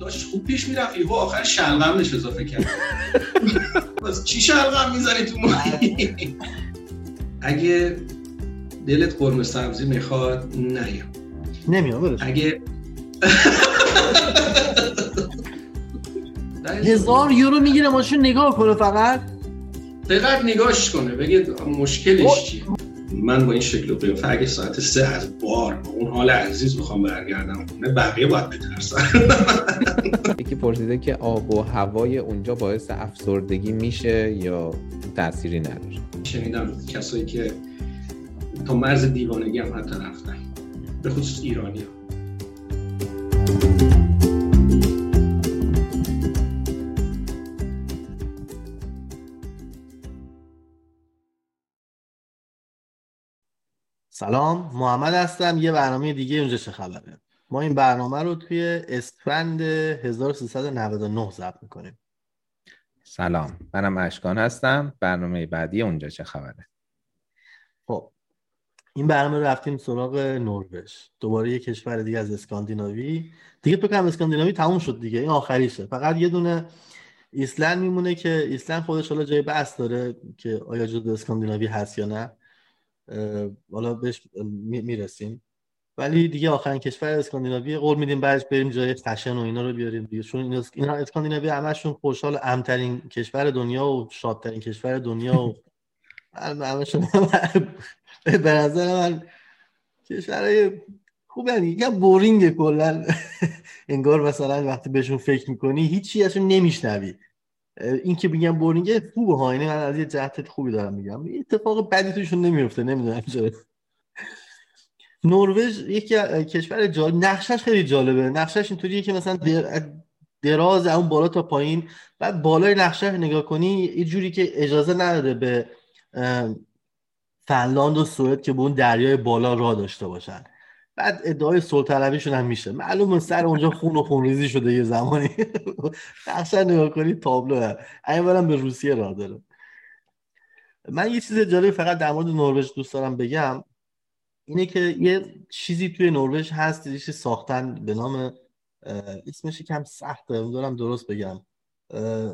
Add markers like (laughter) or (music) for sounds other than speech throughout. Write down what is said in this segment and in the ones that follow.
داشت خوب پیش می‌رفت. یهو آخر شلغم نش اضافه کرد. باز چی شلغم می‌زنی تو ماهی؟ اگه دلت قرمه سبزی می‌خواد نه نمیام اگه (laughs) هزار یورو می‌گیره ماشین نگاه کنه فقط. دقیق نگاهش کنه. بگه مشکلش چیه؟ من با این شکل و قیافه اگه ساعت سه از بار اون حال عزیز می‌خوام برگردم خونه بقیه باید بترسن (laughs) یکی پرسیده که آب و هوای اونجا باعث افسردگی میشه یا تأثیری نداره شنیدم کسایی که تا مرز دیوانگی هم حتی رفتن به خصوص ایرانی ها. سلام محمد هستم یه برنامه دیگه اونجا چه خبره؟ ما این برنامه رو توی اسفند 1399 ضبط می‌کنیم. سلام منم اشکان هستم برنامه بعدی اونجا چه خبره؟ خب این برنامه رفتیم سراغ نروژ دوباره یه کشور دیگه از اسکاندیناوی. دیگه فکر اسکاندیناوی تموم شد دیگه این آخریشه. فقط یه دونه ایسلند میمونه که ایسلند خودش حالا جای بحث داره که آیا جزو اسکاندیناوی هست یا نه. حالا بهش می‌رسیم. ولی دیگه آخرین کشور اسکاندیناوی قول میدیم بعدش بریم جای خشن و اینا رو بیاریم دیگه. چون اینا اسکاندیناوی همشون خوشحال‌ترین کشور دنیا و شادترین کشور دنیا و همشون (laughs) به نظر من کشورهای خوب یعنی یه boring کلا. (laughs) انگار مثلا وقتی بهشون فکر می‌کنی هیچی ازشون نمیشنوی. این که میگم boring خوبه ها. یعنی من از یه جهت خوبی دارم میگم. اتفاق بدی توشون نمیفته نمی‌دونم چرا. نروژ یکی کشور جالب نقشش خیلی جالبه. نقشش اینطوریه که مثلا دراز اون بالا تا پایین بعد بالای نقشه نگاه کنی یه جوری که اجازه نداره به فنلاند و سوئد که به اون دریای بالا راه داشته باشن. بعد ادعای سلطنویشون هم میشه. معلومه سر اونجا خون و خونریزی شده یه زمانی. (laughs) نقشه نگاه کنی تابلو هم به روسیه راه داره. من یه چیز جالب فقط در مورد نروژ دوست دارم بگم. اینه که یه چیزی توی نروژ هست یه ساختن به نام اسمش کم سخته دارم درست بگم.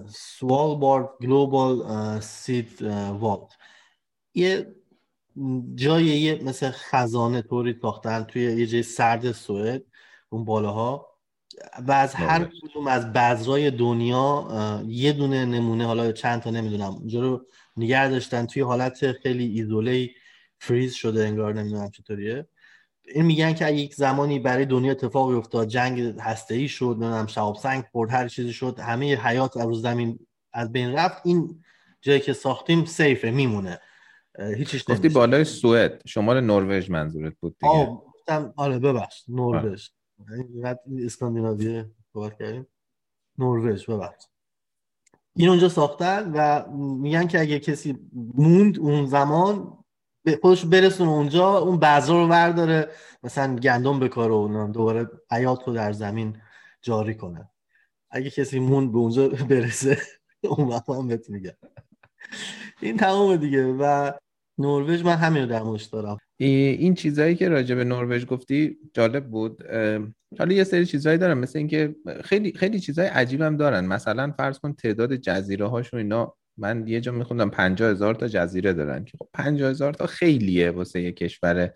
سوالبارد گلوبال سید والت یه جای یه مثل خزانه طوری ساختن توی یه جای سرد سوئد اون بالاها. و از هر کدوم از بذرای دنیا یه دونه نمونه حالا چند تا نمی‌دونم اونجا رو نگه داشتن توی حالت خیلی ایزوله فریز شده انگار نمی‌دونم چطوریه. این میگن که یک زمانی برای دنیا اتفاقی افتاد جنگ هسته ای شد نمی‌دونم شهاب سنگ خورد هر چیزی شد همه حیات از زمین از بین رفت این جایی که ساختیم سیفه میمونه. هیچیش گفتی بالای سوئد. شمال نروژ منظورت بود دیگه. آه آره ببخش. نروژ. اسکاندیناوی صحبت کردیم. نروژ ببخش. این اونجا ساختن و میگن که اگه کسی موند اون زمان خودش برسونه اونجا اون بذر رو ورداره مثلا گندم بکاره و دوباره حیات رو در زمین جاری کنه. اگه کسی موند به اونجا برسه (laughs) اون وقت هم بهت میگم. این تمام دیگه. و نروژ من همین رو در موردش دارم این چیزهایی که راجع به نروژ گفتی جالب بود. حالا یه سری چیزهایی دارن مثل اینکه خیلی خیلی چیزهای عجیبم دارن. مثلا فرض کن تعداد جزیره هاشون اینا. من یه جا میخوندم 50 هزار تا جزیره دارن که خب 50 هزار تا خیلیه واسه یه کشور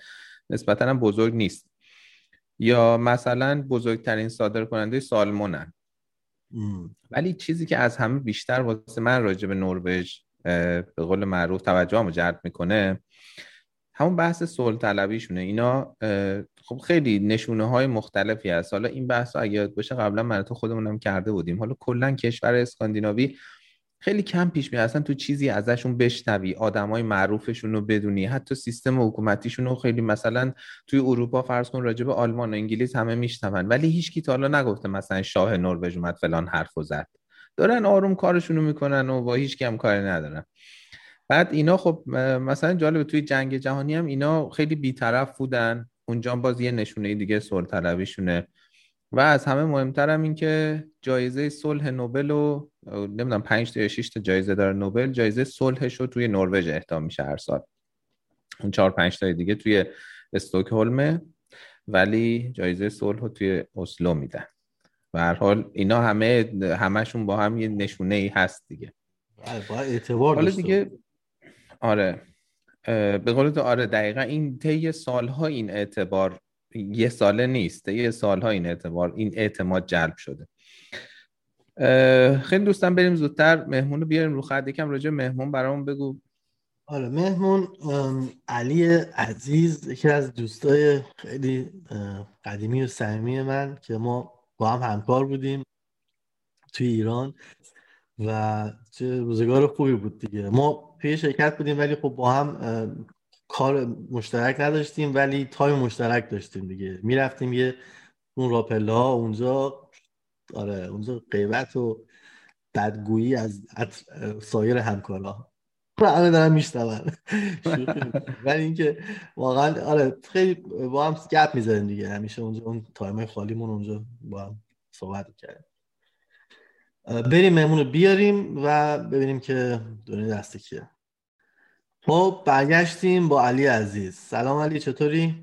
نسبتا بزرگ نیست. یا مثلا بزرگترین صادر کننده سالمونن ولی چیزی که از همه بیشتر واسه من راجع به نروژ به قول معروف توجه جلب می‌کنه. همون بحث صلح طلبیشونه اینا خب خیلی نشونه های مختلفی هست. حالا این بحث اگه یاد باشه قبلا من تو خودمونم کرده بودیم. حالا کلا کشور اسکاندیناوی خیلی کم پیش میاد. اصلا تو چیزی ازشون بشنوی آدمای معروفشون رو بدونی. حتی سیستم حکومتیشون رو خیلی مثلا توی اروپا فرض کن راجع به آلمان و انگلیس همه میشنون. ولی هیچ کی تا حالا نگفته مثلا شاه نروژ اومد فلان حرفو زد. دارن آروم کارشون رو می‌کنن و با هیچ کم کاری ندارن. بعد اینا خب مثلا جالب توی جنگ جهانی هم اینا خیلی بیطرف بودن. اونجا باز یه نشونه دیگه صلح طلبیشونه و از همه مهمتر هم این که جایزه صلح نوبل و نمی‌دونم 5 تا یا 6 تا جایزه داره نوبل جایزه صلحش رو توی نروژ اهدا میشه هر سال. اون 4 5 تا دیگه توی استکهلم ولی جایزه صلح رو توی اسلو میدن. به هر حال اینا همه همشون با هم یه نشونه ای هست دیگه. بله، باید اعتبار حالا دیگه آره. به قول تو آره دقیقا این طی سالها این اعتبار یه ساله نیست. یه سالها این اعتبار این اعتماد جلب شده. خیلی دوستم بریم زودتر. مهمون رو بیاریم رو خط. یکم راجع مهمون برامون بگو. آره مهمون علی عزیز یکی از دوستای خیلی قدیمی و صمیمی من که ما با هم همکار بودیم توی ایران و چه روزگار خوبی بود دیگه. ما توی شرکت بودیم ولی خب با هم کار مشترک نداشتیم ولی time مشترک داشتیم دیگه. می‌رفتیم توی اون راه‌پله‌ها اونجا آره اونجا غیبت و بدگویی از سایر همکارا. همه دارن میشنون ولی اینکه واقعا آره خیلی با هم گپ می‌زنیم دیگه. همیشه اونجا اون time خالیمون اونجا با هم صحبت کردیم بریم مهمون رو بیاریم و ببینیم که دنیا دست کیه. خب برگشتیم با علی عزیز. سلام علی چطوری؟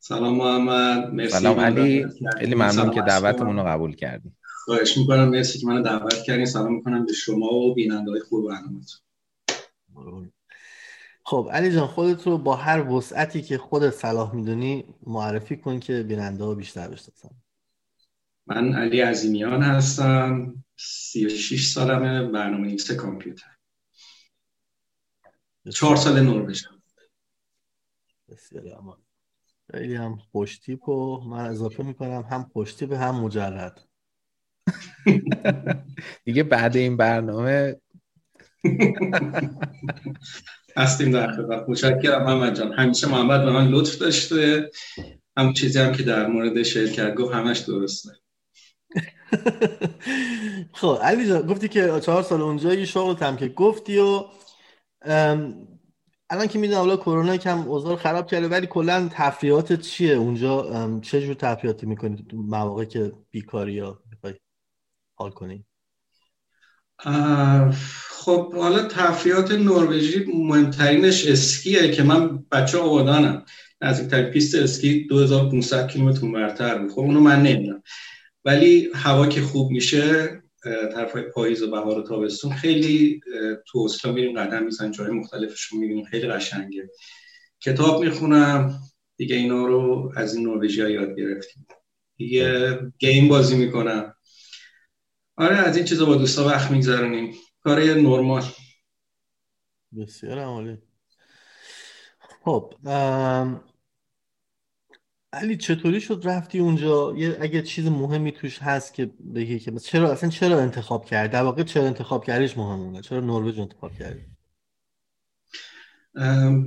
سلام محمد. مرسی سلام علی. خیلی ممنون که دعوتمون رو قبول کردیم خواهش می‌کنم. مرسی که منو دعوت کردین. سلام می‌کنم به شما و بیننده های خوب برنامه‌تون. خب علی جان خودت رو با هر وسعتی که خودت صلاح می‌دونی معرفی کن که بیننده ها بیشتر بشناسن. من علی عظیمیان هستم 36 سالمه برنامه نویس کامپیوتر. چهار سال نروژم بسیاری اما خیلی هم خوشتیپ و من اضافه می‌کنم هم خوشتیپ هم مجرد. (laughs) دیگه بعد این برنامه هستیم در خدمت. متشکرم محمد جان. همیشه محمد به من لطف داشته. هم چیزی هم که در مورد شرکت گفت همش درسته. (laughs) خب علی جان گفتی که چهار سال اونجا یه شغل هم که گفتی و الان که می‌دونم حالا کرونا کم اوضاع خراب کرده ولی کلا تفریحات چیه؟ اونجا چه جور تفریحاتی می‌کنید مواقع که بیکاری یا می‌خوای حال کنی؟ خب حالا تفریحات نروژی مهمترینش اسکیه که من بچه آبادانم. نزدیکترین پیست اسکی 2500 کیلومتر اون‌ورتر بود. خب اونو من نمی‌دونم. ولی هوا که خوب میشه طرف پاییز و بهار و تابستون خیلی تو استا میریم قدم می‌زنیم جای مختلفش رو می‌بینیم خیلی قشنگه. کتاب می‌خونم. دیگه اینا رو از این نروژی ها یاد گرفتیم. دیگه game بازی می‌کنم. آره از این چیزا با دوستا وقت میگذرونیم. کار نرمال. بسیار عالی. خب علی چطوری شد رفتی اونجا؟ یه اگه چیز مهمی توش هست که بگی که چرا اصلا چرا انتخاب کردی؟ در واقع چرا انتخاب کردیش مهمونه چرا نروژ انتخاب کردی؟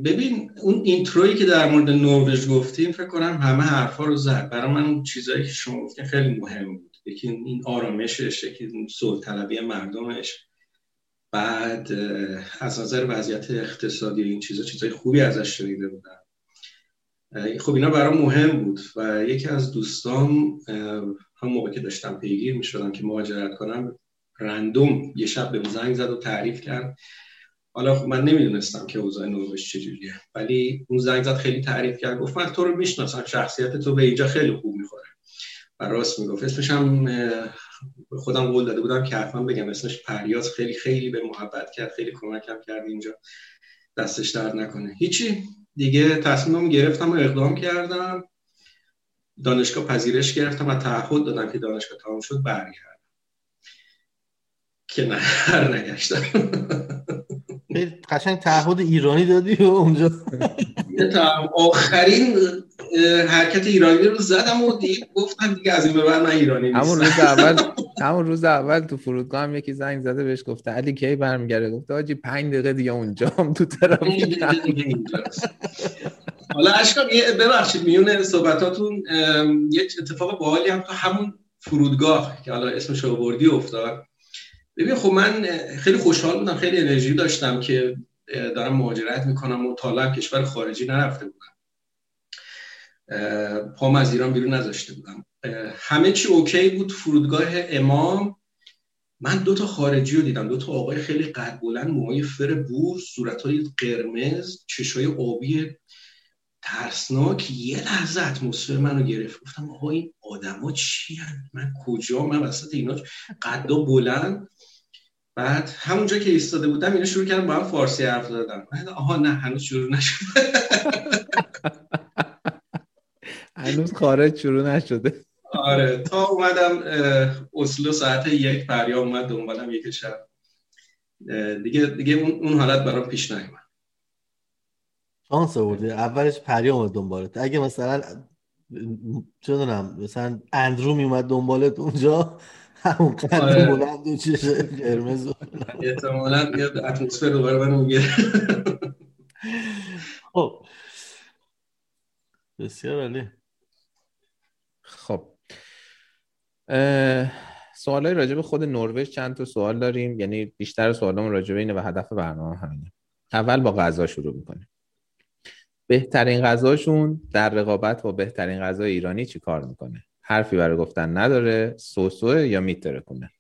ببین اون اینترویی که در مورد نروژ گفتیم فکر کنم همه حرفا رو زد. برای من اون چیزایی که شما گفتین خیلی مهم بود. یکی این آرامشش یکی صلح طلبی مردمش. بعد از نظر وضعیت اقتصادی این چیزا چیزای خوبی ازش شنیده بودم. خب اینا برام مهم بود و یکی از دوستان هم موقع که داشتم پیگیر می شدم که مهاجرت کنم رندوم یه شب به زنگ زد و تعریف کرد. حالا خب من نمی‌دونستم که اوضاع نروژ چجوریه ولی اون زنگ زد خیلی تعریف کرد. گفت من تو رو می‌شناسم شخصیت تو به اینجا خیلی خوب می‌خوره. و راست می‌گفت. اسمش هم خودم قول داده بودم که حتما بگم. اسمش پریاز. خیلی خیلی به محبت کرد. خیلی کمکم کرد اینجا. دستش درد نکنه. هیچی. دیگه تصمیمم گرفتم و اقدام کردم. دانشگاه پذیرش گرفتم و تعهد دادم که دانشگاه تمام شد برگردم. که نه نگشتم. (laughs) قشنگ تعهد ایرانی دادی و اونجا. آخرین حرکت ایرانی رو زدم و دیگه گفتم دیگه از این به بعد من ایرانی نیستم. همون روز اول همون روز اول تو فرودگاه هم یکی زنگ زده بهش گفته علی کی برمیگرده؟ گفته آجی 5 دقیقه دیگه اونجا هم تو ترافیک حالا اشکال ببخشید میون صحبتاتون یه اتفاق باحالی هم تو همون فرودگاه که حالا اسمش رو بردی افتاد. ببین خب من خیلی خوشحال بودم خیلی انرژی داشتم که دارم مهاجرت می‌کنم و تا کشور خارجی نرفته بودم. پام از ایران بیرون نذاشته بودم. همه چی اوکی بود. فرودگاه امام من دو تا خارجی رو دیدم. دو تا آقای خیلی قد بلند موهای فر بور صورت های قرمز چشای آبی ترسناک. یه لحظه اتمسفر منو گرفت. گفتم آقا این آدما چی من کجا؟ من وسط اینا قدا بلند. بعد همونجا که ایستاده بودم اینا شروع کردم با هم فارسی حرف زدن آها نه هنوز شروع نشده. (laughs) هنوز خارج شروع نشده. آره تا اومدم اسلو ساعت یک پریا اومد دنبالم یک شب. دیگه دیگه اون حالت برام پیش نیومد. شانس آوردی. اولش پریا اومد دنبالت. اگه مثلا چه دونم مثلا اندرو میومد دنبالت اونجا همون قدر آره. بلند و چشه قرمز احتمالا یه اتمسفر دوباره میگه خب. بسیار عالی. خب. سوال های راجب خود نروژ چند تا سوال داریم؟ یعنی بیشتر سوالمون راجب اینه و هدف برنامه همینه. اول با غذا شروع می‌کنیم. بهترین غذاشون در رقابت با بهترین غذای ایرانی چی کار می‌کنه؟ حرفی برای گفتن نداره سوسو یا میتره کنه؟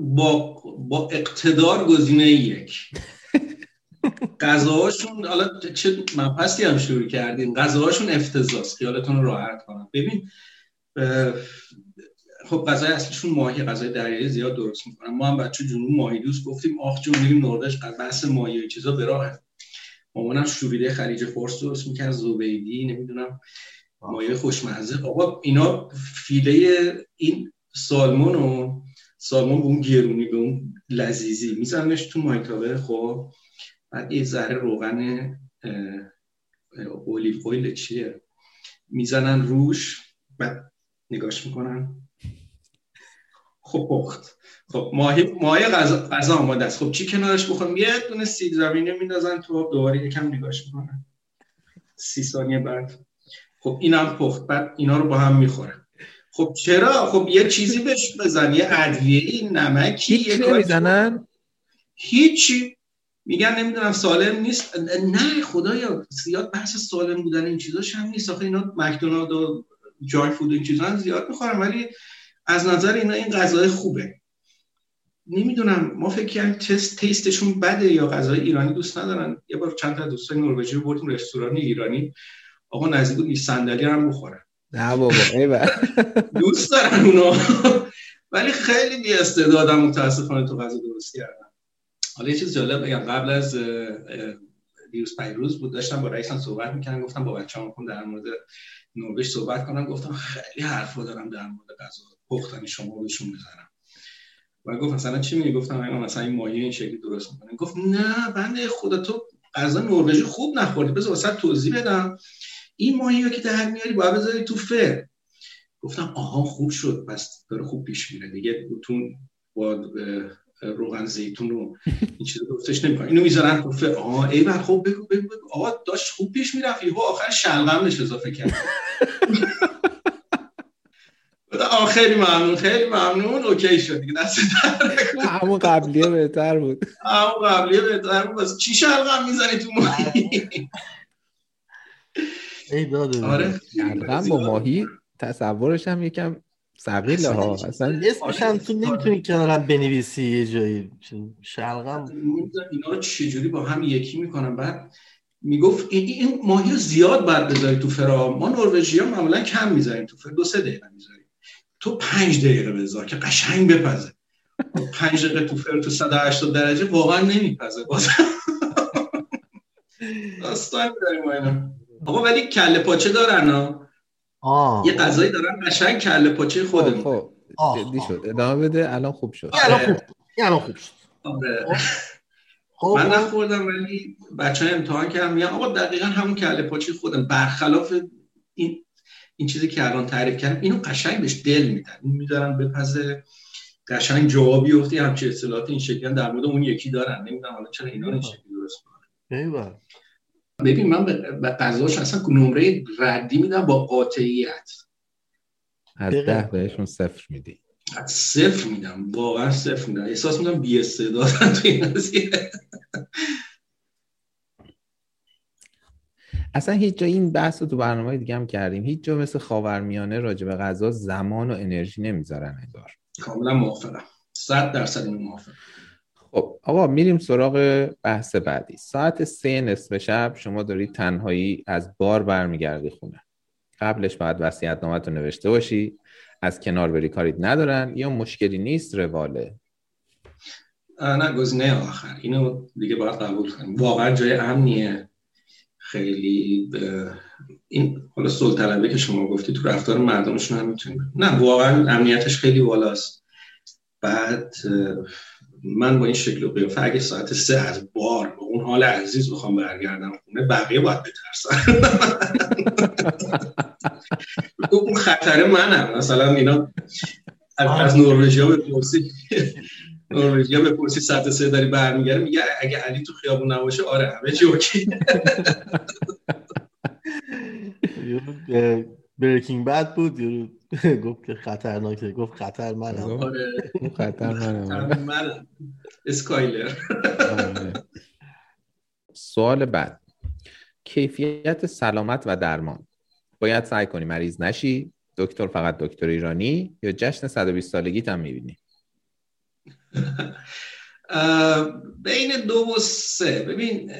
با با اقتدار گزینه یک. (laughs) غذاهاشون حالا چه مبحثی هم شروع کردیم؟ غذاهاشون افتضاست خیالتون راحت کنم. ببین خب غذای اصلیشون ماهی غذای دریایی زیاد درست می‌کنن. ما هم بچه جنوب ماهی دوست گفتیم آخ جون میریم نروژ بحث ماهی چیزا براه مامانم شوریده خلیج فارس درست می‌کرد زبیدی نمی‌دونم. مایه خوشمزه. آقا اینا فیله این سالمون و سالمون به اون گرونی به اون لذیذی میزنش تو مایکروویو خب؟ بعد یه ذره روغن اولیو اویل چیه؟ می‌زنن روش بعد نگاش می‌کنن. خب پخت خب ماهی ماهی غذا غذا آماده است. خب چی کنارش بخورم؟ یه دونه سیب زمینی میندازن تو دوباره یکم نگاش می‌کنن. سی ثانیه بعد. خب اینم پخت بعد اینا رو با هم می‌خورن. خب چرا؟ خب یه چیزی بهش بزن یه ادویه نمکی هیچ نمی‌زنن؟ هیچی. میگن نمی‌دونم سالم نیست. نه خدایا زیاد بحث سالم بودن این چیزاش هم نیست. آخه اینا مکدونالد و جای فود این چیزا زیاد می‌خورن ولی از نظر اینا این غذای خوبه. نمی‌دونم ما فکر کردیم تست تیستشون بده یا غذای ایرانی دوست ندارن. یه بار چند تا دوستای نروژی رو بردیم رستوران ایرانی. آقا نزدیک بود صندلی هم بخورن نه بابا دوست دارن اونا ولی خیلی بی استعدادم متاسفانه تو غذا درست کردن حالا یه چیز جالب بگم. قبل از دیروز پیروز بود داشتم با رئیسم صحبت می‌کردم گفتم با بچه‌ام در مورد نروژ صحبت کنم. گفتم خیلی حرفا دارم در مورد غذا پختن شما بهشون می‌زنم و گفت مثلا چی میگی؟ گفتم من مثلا این مایه این شکلی درست می‌کنه. گفت نه بنده خدا تو غذا نروژی خوب نخوردی. بذار واسه توضیح بدم. این ماهی که در میاری باید بذاری تو فر گفتم آها خوب شد. پس داره خوب پیش میره. دیگه بوتون با روغن زیتون رو این چیزا درستش نمی‌کنه. اینو می‌ذارن تو فر آها ای بر خوب بگو بگو بگو. آقا داشت خوب پیش می‌رفت. یهو آخر شلغمش اضافه کرد. خیلی ممنون خیلی ممنون. اوکی شد دیگه. دست (laughs) همون قبلیه بهتر بود. همون قبلیه بهتر بود. بس چی شلغم می‌زنی تو ماهی؟ (laughs) ای داده. آره. با ماهی تصورش هم یکم ثقیله ها. اصلا اسمش هم تو نمی‌تونی کنارم بنویسی یه جایی. شلغم. اینا رو چجوری با هم یکی می‌کنم بعد می‌گفت این ماهی زیاد بعد بذاری تو فرا ما نروژی ها معمولا کم می‌ذاریم. تو فرا دو سه دقیقه می‌ذاریم. تو پنج دقیقه بذار که قشنگ بپزه. پنج دقیقه تو فر تو 180 درجه واقعا نمیپزه. باز (laughs) داستان داریم اینا. آقا ولی کله پاچه دارن ها؟ یه غذایی دارن قشنگ کله پاچه خودمون. خب جدی شد. ادامه بده الان خوب شد. الان خوب الان خوب شد. آره. خب. من نخوردم ولی بچه های امتحان کردم میگن آقا دقیقا همون کله پاچه خودم. برخلاف این این چیزی که الان تعریف کردم اینو قشنگ بهش دل میدن. این می‌ذارن بپزه قشنگ جوابی افتی همچه اصطلاحات این شکلی در مورد اون یکی دارن. نمی‌دونم حالا چرا اینا این شکلی درست کنن. ببین من به قضاش اصلا نمره ردی میدم با قاطعیت. از ده بهشون صفر میدی. از صفر میدم واقعا صفر میدم. احساس میدم بی استعدادن تو این اصلا هیچ جا این بحث رو تو برنامه دیگه هم کردیم. هیچ جا مثل خاورمیانه راجع به غذا زمان و انرژی نمی‌ذارن انگار. کاملا موافقم. 100 درصد این موافقم. خب آقا میریم سراغ بحث بعدی. ساعت سه نصف شب شما دارید تنهایی از بار برمیگردی خونه. قبلش باید وسیعت رو نوشته باشی. از کنار بری کاریت ندارن. یا مشکلی نیست رواله؟ نه گزینه آخر. اینو دیگه باید قبول کنیم. واقعا جای امنیه. خیلی این حالا سلطنبه که شما گفتی تو رفتار مردمشون هم می‌تونیم نه واقعا امنیتش خیلی بالاست. بعد من با این شکل و قیافه اگه ساعت سه از بار به اون حال عزیز بخوام برگردم خونه بقیه باید بترسن. (laughs) اون خطر منم مثلا اینا از نروژیا بپرسی نروژیا بپرسی ساعت سه داری برمیگرد میگه اگه علی تو خیابون نباشه آره همه چی (laughs) بریکینگ بد بود (laughs) گفت که خطرناکه گفت خطر منم آره. خطر منم منم اسکایلر. آره. سوال بعد. کیفیت سلامت و درمان. باید سعی کنی مریض نشی دکتر فقط دکتر ایرانی یا جشن 120 سالگیت هم می‌بینی؟ (laughs) بین دو و سه. ببین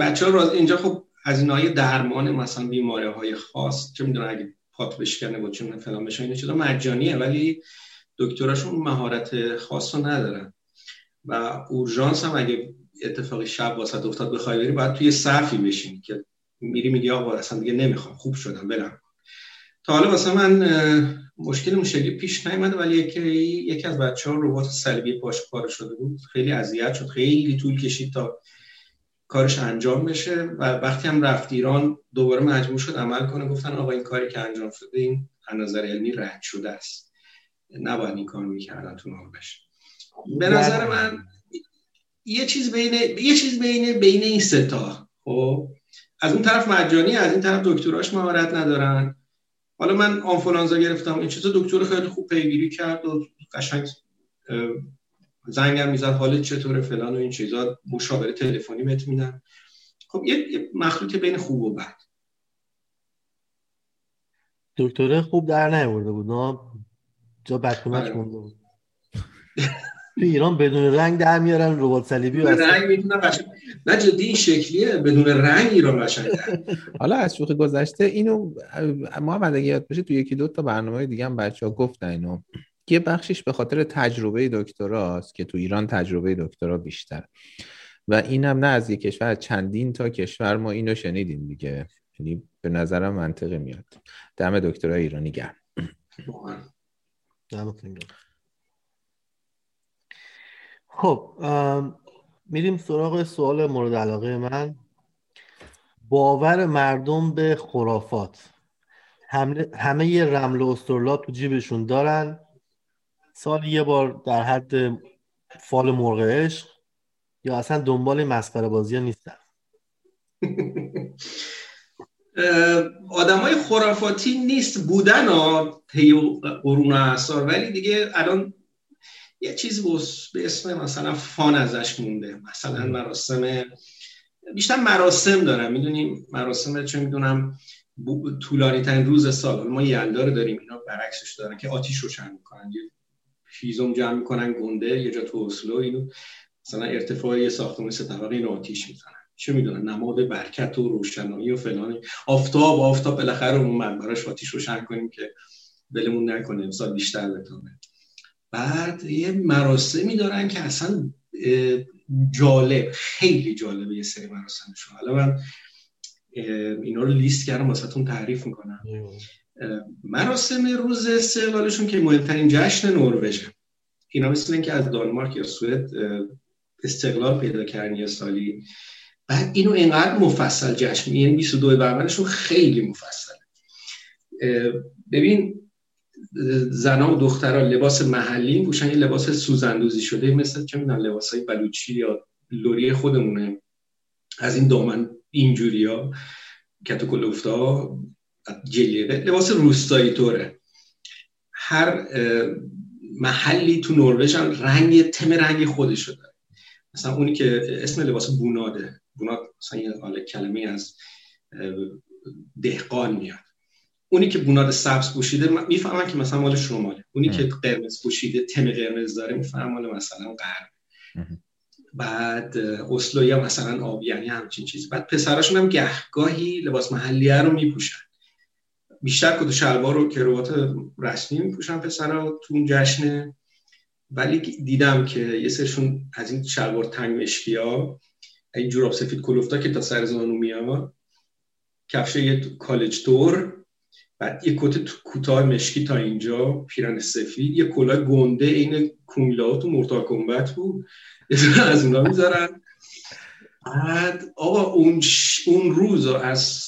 بچه ها اینجا خب از های درمان مثلا بیماری های خاص چه می‌دونم اگه پات بشکنه با چون فلان بشه این چیزا مجانیه ولی دکتراشون مهارت خاص رو ندارن. و اورژانس هم اگه اتفاقی شب واسه افتاد بخوای بری باید توی صفی بشین که میری میگی آقا اصلا دیگه نمی‌خوام خوب شدم برم. تا حالا واسه من مشکل مشکلی پیش نیومده ولی یکی یکی از بچه ها ربات صلیبی پاش کار شده بود. خیلی اذیت شد خیلی طول کشید تا کارش انجام بشه و وقتی هم رفت ایران دوباره مجبور شد عمل کنه گفتن آقا این کاری که انجام شده این از نظر علمی رد شده است. نباید این کار می‌کردن تو نروژ به نظر من یه چیز بین یه چیز بین بین این ستا خب؟ از اون طرف مجانی از این طرف دکتراش مهارت ندارن. حالا من آنفولانزا گرفتم این چیزا دکتر خیلی خوب پیگیری کرد و قشنگ زنگم می‌زد حالت چطوره فلان و این چیزا مشاوره تلفنی بهت میدن. خب یه مخلوط بین خوب و بد. دکتره خوب در نیورده بود نه؟ جا آره. مونده بود. تو ایران بدون رنگ در میارن ربات صلیبی و بدون رنگ می‌تونن قشنگ نه جدی این شکلیه بدون رنگ ایران قشنگ حالا از شوخی گذشته اینو محمد اگه یاد باشه تو یکی دو تا برنامه دیگه هم بچه ها گفتن اینو. یه بخشش به خاطر تجربه دکتراست که تو ایران تجربه دکترا بیشتر و اینم نه از یک کشور چندین تا کشور ما اینو شنیدیم دیگه. یعنی به نظرم منطقه میاد. دم دکترای ایرانی گرم. خب میریم سراغ سوال مورد علاقه من. باور مردم به خرافات. همه, همه یه رمل و استرلاب تو جیبشون دارن. سال یه بار در حد فال مرغ عشق یا اصلا دنبال مسخره بازی ها نیستن. آدم های خرافاتی نیست بودن ها طی قرون اثار ولی دیگه الان یه چیز به اسم مثلا فان ازش مونده. مثلا مراسم بیشتر مراسم دارم. می‌دونیم مراسم چه می‌دونم طولانی ترین روز سال. ما یلدا رو داریم. اینا برعکسش دارن که آتیش روشن می‌کنن. یه هیزم جمع می‌کنن گنده یه جا تو اسلو اینو. مثلا ارتفاع یه ساختمان سه طبقه اینو آتیش می‌زنن. چه می‌دونن نماد برکت و روشنایی و فلان آفتاب آفتاب بالاخره اومد براش آتیش روشن کنیم که ولمون نکنه امسال بیشتر بتونه بعد یه مراسمی دارن که اصلا جالب خیلی جالبه یه سری مراسمشون حالا من اینا رو لیست کردم واسهتون تعریف می‌کنم. مراسم روز استقلالشون که مهمترین جشن نروژه اینا مثل اینکه از دانمارک یا سوئد استقلال پیدا کردن یه سالی. بعد اینو اینقدر مفصل جشن یعنی 22 بهمنشون خیلی مفصل ببین زنا و دخترها لباس محلی پوشن یه لباس سوزندوزی شده مثل چه می‌دونم لباس های بلوچی یا لوری خودمونه. از این دامن اینجوریا کتوکلوفتا جلیقه لباس روستایی طوره. هر محلی تو نروژ هم رنگ تم رنگ خودش داره. مثلا اونی که اسم لباس بوناده. بوناد مثلا یه کلمه از دهقان میاد. اونی که بوناد سبز پوشیده می‌فهمن که مثلا مال شماله. اونی که قرمز پوشیده تم قرمز داره می‌فهمن مال مثلا غرب. بعد اسلوی مثلا آبی یعنی همچین چیز بعد پسراشون هم گهگاهی لباس محلیه رو میپوشن. بیشتر کت شلوار و کروات رسمی میپوشن پسرا تو اون جشن. ولی دیدم که یه سرشون از این شلوار تنگ مشکی ها این جوراب سفید کلوفتا که تا سر زانو میاد کفش یه کالج دور بعد یه کت کوتاه مشکی تا اینجا پیرن سفید. یه کلاه گنده این کومیلاوت و مرتا کمبت بود. از اونا می‌ذارن. بعد آقا اون, اون روز از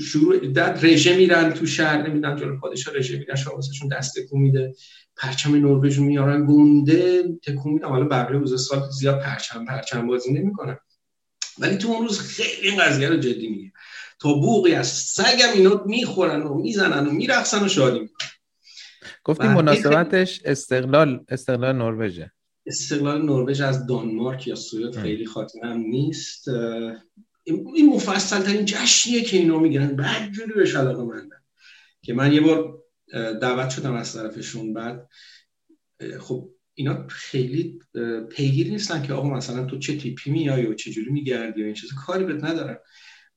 شروع در رژه میرن تو شهر نمی‌دونم جلو پادشاه رژه میرن شما دست تکون میده. پرچم نروژ میارن گنده تکون میدن. حالا بقیه روز سال زیاد پرچم پرچم بازی نمی‌کنن. ولی تو اون روز خیلی این قضیه رو جدی میگه. تا بوقی از سگم اینا می‌خورن و می‌زنن و میرقصن و شادی می‌کنن. گفتی مناسبتش استقلال استقلال نروژه. استقلال نروژ از دانمارک یا سوئد خیلی خاطرم نیست. این مفصل ترین جشنیه که اینا می‌گیرن بعد جوری بهش علاقه مندن که من یه بار دعوت شدم از طرفشون. بعد خب اینا خیلی پیگیر نیستن که آقا مثلا تو چه تیپی میای و چه جوری میگردی یا این چیز کاری بهت ندارن.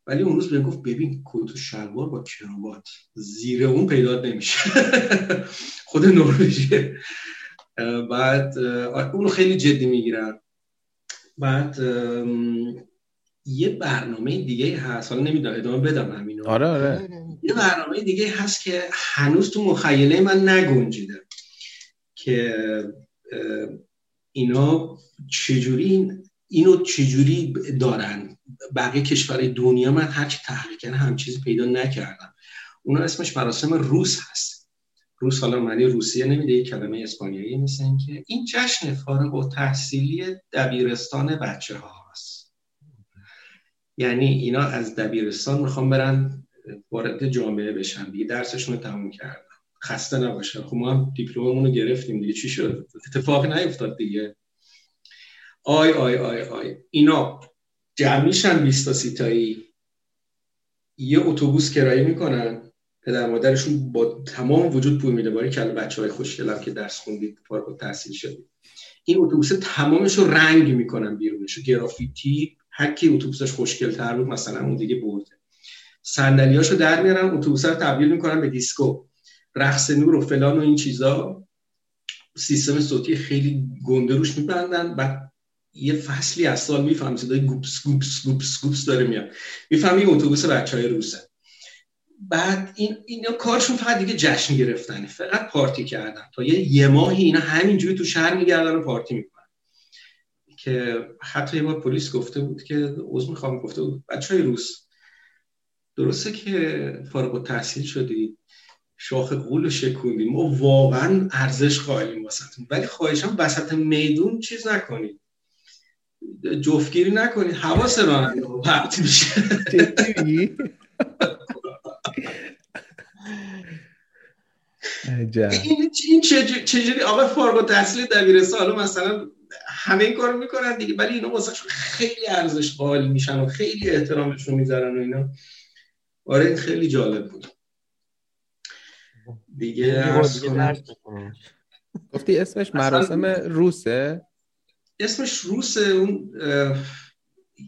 ولی اون روز بهم گفت ببین کت و شلوار با کراوات زیر اون پیدا نمیشه. (laughs) خود نروژیه بعد اونو خیلی جدی می‌گیرن. بعد یه برنامه دیگه هست. حالا نمی‌دونم ادامه بدم همینو. آره آره. یه برنامه دیگه هست که هنوز تو مخیله من نگنجیده. که اینا چجوری اینو چجوری دارن؟ بقیه کشورهای دنیا من هر چی تحقیق کردم هم چیزی پیدا نکردم. اونا اسمش مراسم russ هست. russ حالا معنی روسیه نمیده یه کلمه اسپانیایی مثل که این جشن فارغ‌التحصیلی دبیرستان بچه ها یعنی اینا از دبیرستان می‌خوان برن وارد جامعه بشن. دیگه درسشون رو تموم کردن خسته نباشن خب ما هم دیپلممون رو گرفتیم دیگه. چی شد؟ اتفاقی نیفتاد دیگه. آی آی آی آی. اینا جمع میشن 20 تا سی تایی یه اتوبوس کرایه می‌کنن. پدر مادرشون با تمام وجود پول میده. باریکلا بچه های خوشگلم که درس خوندید فارغ تحصیل شدید. این اتوبوس تمامش رو رنگ می‌کنن بیرونش گرافیتی هر کی اتوبوسش خوشگل تر بود مثلا اون دیگه برده. صندلیاشو در میارن اتوبوس رو تبدیل می‌کنن به دیسکو. رقص نور و فلان و این چیزا. سیستم صوتی خیلی گنده روش میبندن. بعد یه فصلی از سال می‌فهمی صدای گوپس گوپس گوپس گوپس داره میاد. می‌فهمی اتوبوس بچه های روسه. بعد این اینا کارشون فقط دیگه جشن گرفتنه. فقط پارتی کردن. تا یه یه ماهی اینا همینجوری تو شهر میگردن و پارتی می‌کنن. که حتی یه بار پلیس گفته بود که عضو می‌خوام گفته بود بچه های روس درسته که فارغ التحصیل شدید شاخ قول رو شکوندیم ما واقعا ارزش قائلیم واسهتون ولی خواهشم وسط میدون چیز نکنید جفتگیری نکنید حواس راننده پرت میشه. این چجوری آقا فارغ التحصیل دبیرستان مثلا همه این کارو می‌کنن دیگه ولی اینا واسه خیلی ارزش قائل میشن و خیلی احترامشون می‌ذارن و اینا. آره این خیلی جالب بود. دیگه گفتی اسمش مراسم روسه؟ اسمش روسه اون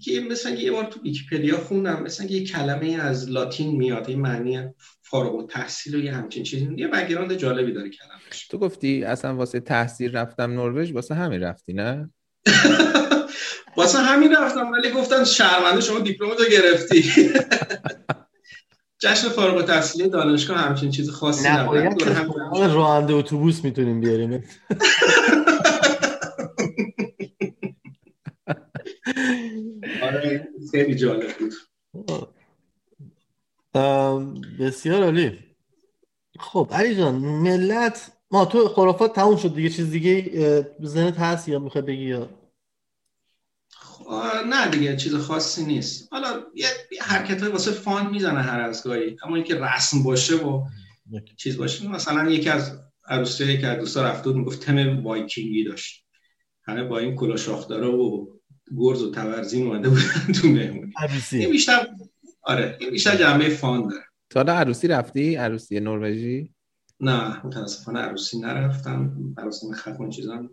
که مثلا یه بار تو ویکیپدیا خوندم مثلا یه کلمه از لاتین میاد این معنی فارغ و تحصیل و یه همچین چیزی یه بگراند جالبی داره کلمش تو گفتی اصلا واسه تحصیل رفتم نروژ واسه همین رفتی نه؟ (laughs) واسه همین رفتم ولی گفتن شرمنده شما دیپلم رو گرفتی. (laughs) جشن فارغ التحصیلی دانشگاه همچین چیز خاصی نباید راننده اتوبوس می‌تونیم بیاریم. (laughs) خیلی جالب بود. بسیار عالی. خب علی جان ملت ما تو خرافات تموم شد دیگه چیز دیگه ذهنت هست یا می‌خوای بگی یا؟ نه دیگه چیز خاصی نیست. حالا یه حرکت های واسه فان می‌زنه هر از گاهی. اما اینکه رسم باشه و چیز باشه. مثلا یکی از عروسی که از دوستا رفته بود می‌گفت تم وایکینگی داشت. همه با این کلا شاخدارا و گرز و تورزین اومده بودن تو مهمونی. این بیشتر آره این بیشتر جنبه فان داره. تا عروسی رفتی؟ عروسی نروژی؟ نه متاسفانه عروسی نرفتم. مراسم ختم چیزا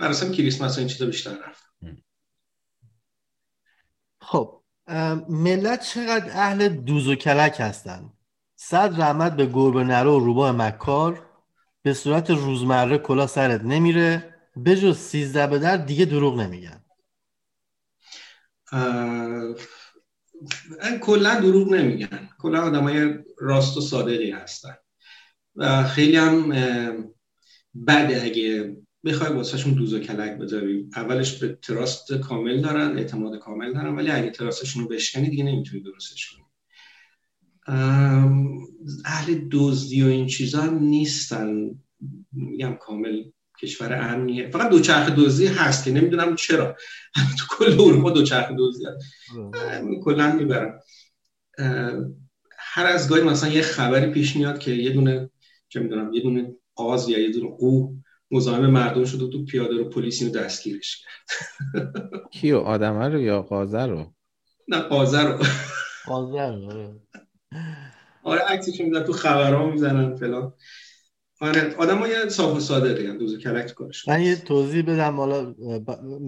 مراسم کریسمس و این چیزا بیشتر رفتم. خب ملت چقدر اهل دوز و کلک هستن؟ صد رحمت به گربه نرو و روباه مکار. به صورت روزمره کلا سرت نمیره. به جز سیزده به در دیگه دروغ نمیگن. کلا دروغ نمیگن. کلا آدم های راست و صادقی هستن. و خیلی هم بده اگه بخوای واسهشون دوز و کلک بذاری. اولش به تراست کامل دارن اعتماد کامل دارن ولی اگه تراستشون رو بشکنی دیگه نمی‌تونی درستش کنی. اهل دزدی و این چیزا نیستن. میگم کامل کشور امنیه فقط دوچرخه دزدی هست که نمی‌دونم چرا. تو کل اروپا دوچرخه دزدی هست. کلا می‌برم. هر از گاهی مثلا یه خبری پیش میاد که یه دونه چه می‌دونم یه دونه قاز یا یه دونه قو مزاحم مردم شده تو پیاده رو پلیس اینو دستگیرش کرد. (laughs) کیو؟ آدمه رو یا قازه رو؟ نه قازه رو. قازه رو آره. عکسش می‌ذارن تو خبرها می‌زنن فلان. آره آدم های صاف و ساده دیگه دوز کلکت کارش من یه توضیح بدم حالا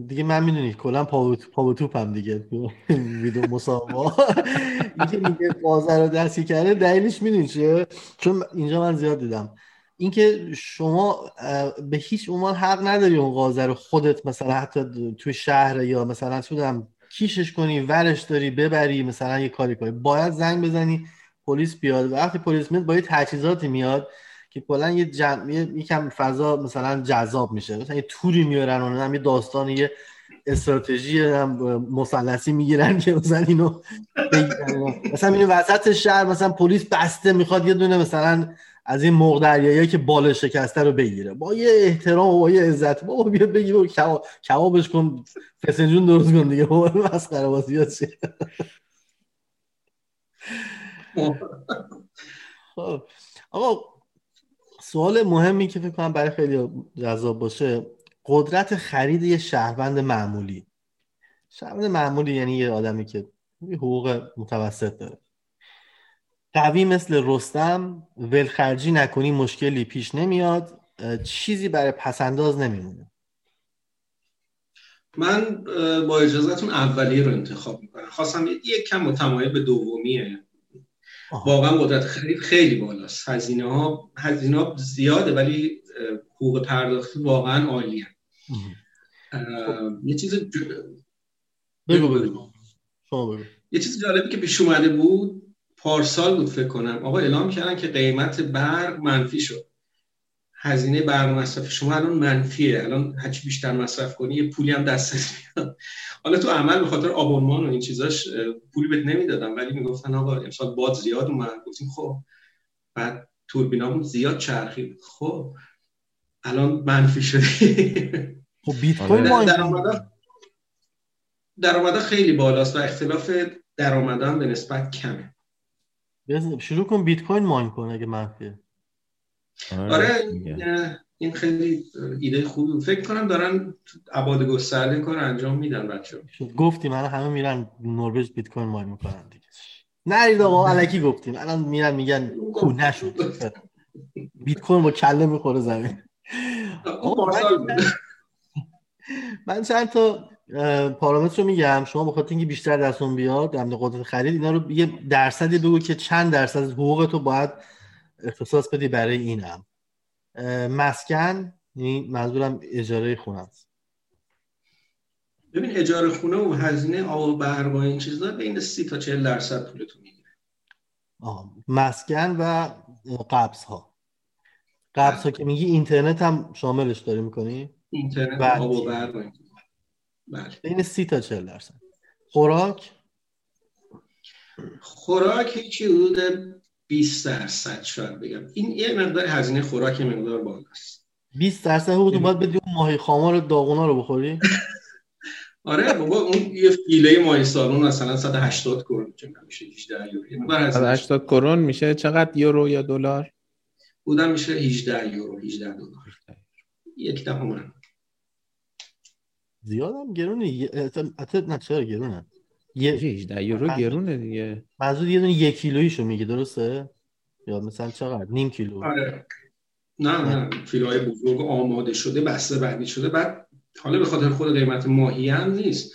دیگه من می‌دونی کلا پا توپ هم دیگه. (laughs) ویدیو مسابقه اینکه میگه قازه رو دستی کرده دلیلش می‌دونی چیه؟ چون اینجا من زیاد دیدم. اینکه شما به هیچ عنوان حق نداری اون قازه رو خودت مثلا حتی تو شهر یا مثلا تو کیشش کنی ورش داری ببری مثلا یه کاری کنی. باید زنگ بزنی پلیس بیاد. وقتی پلیس میاد با یه تجهیزاتی میاد. که کلا یه جمع یکم فضا مثلا جذاب میشه. مثلا یه توری میارن اون یه داستان یه استراتژی مثلثی می‌گیرن که مثلا اینو مثلا اینو وسط شهر مثلا پلیس بسته می‌خواد یه دونه مثلا از این مرغ دریایی که بال شکسته رو بگیره. با یه احترام و با یه عزت. بابا بیا بگی با کبابش کن فسنجون درست کن دیگه. بابا مسخره بازی چیه؟ خب. آقا سوال مهمی که فکر کنم برای خیلی جذاب باشه قدرت خرید یه شهروند معمولی. شهروند معمولی یعنی یه آدمی که حقوق متوسط داره. قوی مثل رستم ولخرجی نکنی مشکلی پیش نمیاد چیزی برای پسنداز نمیمونه. من با اجازهتون اولیه رو انتخاب می‌کنم. خواستم یک کم متمایل به دومیه. واقعا قدرت خرید خیلی بالاست. هزینه ها هزینه ها زیاده ولی حقوق پرداختی واقعا عالیه. یه چیز بگو بگو. بگو. یه چیز جالبی که پیش اومده بود پارسال بود فکر کنم. آقا اعلام کردن که قیمت برق منفی شد. هزینه برق مصرف شما الان منفیه. الان هرچی بیشتر مصرف کنی یه پولی هم دستت میاد حالا تو عمل به خاطر آبونمان و این چیزاش پولی بهت نمی‌دادم ولی می‌گفتن آقا امسال باد زیاد اومد. گفتیم خب. بعد توربینامون زیاد چرخید. خب. الان منفی شده خب بیت کوین درآمد خیلی بالاست و اختلاف درآمدان به نسبت کمه. شروع کن بیت کوین ماین کن اگه منفیه. آره, آره، این خیلی ایده خوبی فکر کنم دارن عباد گسترده کار انجام میدن بچه گفتی من همه میرن نروژ بیت کوین ماین می‌کنن دیگه. نرید آقا علکی گفتیم. الان میرن میگن کو نشد. بیت کوین با کله می‌خوره زمین. (laughs) من چند تا پارامتر رو میگم. شما بخاطر اینکه بیشتر دستون بیاد در قدرت خرید اینا رو یه درصدی بگو که چند درصد حقوق تو باید اختصاص بدی برای اینم. مسکن یعنی منظورم اجاره خونه است. ببین اجاره خونه و هزینه آب و برق و این چیزا بین 30 تا 40 درصد پولتون می‌گیره. مسکن و قبض ها قبض ها که میگی اینترنت هم شاملش داری می‌کنی؟ اینترنت آب و برق بله. بین 30 تا 40 درصد. خوراک؟ خوراک هیچی حدود 20 درصد شاید بگم. این یه مقدار هزینه خوراک مقدار بالاست. 20 درصد حقوق باید بدی اون ماهی خامار داغونا رو بخوری؟ (laughs) آره بابا اون یه فیله ماهی سالون مثلا 180 کرون میشه 18 یورو. 180 کرون میشه. چقدر یورو یا دلار؟ بودن میشه 18 یورو 18 دلار. یک دهم. زیادم گرونه حتی نه چرا گرونه؟ یه 18 یورو گرونه دیگه. منظور یه دونه یک کیلویشو میگه درسته؟ یا مثلا چقدر؟ نیم کیلو. آره. نه نه. کیلوهای بزرگ آماده شده بسته بندی شده. بعد حالا به خاطر خود قیمت ماهی هم نیست.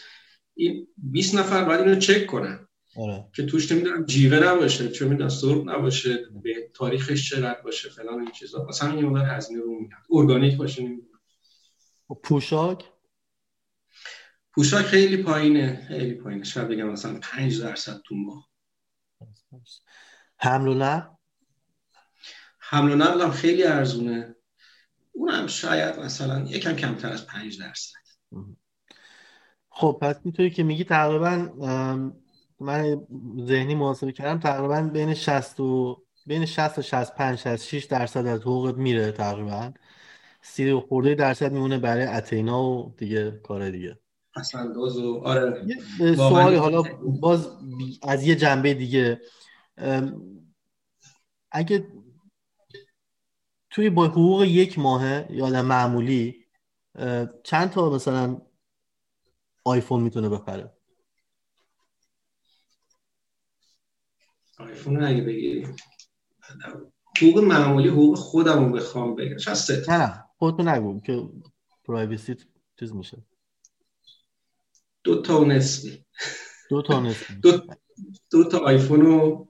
این 20 نفر باید اینو چک کنن. آره. که توش نمی‌دونم جیوه نباشه چه می‌دونم سرب نباشه به تاریخش چه رد باشه فلان این چیزا. مثلا این مقدار هزینه رو میاد ارگانیک باشه نمی‌دونم. خب پوشاک؟ پوشاک خیلی پایینه خیلی پایینه. شاید بگم مثلا 5 درصد تو ماه. حمل و نقل؟ حمل و نقل هم خیلی ارزونه. اونم شاید مثلا یکم کمتر از 5 درصد. خب پس اینطوری که میگی تقریبا من ذهنی محاسبه کردم تقریبا بین 60 و بین 60 تا 65 66 درصد از حقوقت میره تقریبا. سی و خورده درصد میمونه برای اتینا و دیگه کار دیگه. دوز و آره. سوالی حالا باز از یه جنبه دیگه. اگه توی با حقوق یک ماهه یا معمولی چند تا مثلا آیفون می‌تونه بخره؟ آیفون اگه بگیریم حقوق معمولی حقوق خودم رو بخوام بگم. شاید سه. نه خودتون نگو که پرایوسی چیز میشه. دو تا و نصفی دو تا نصف دو, دو تا آیفون و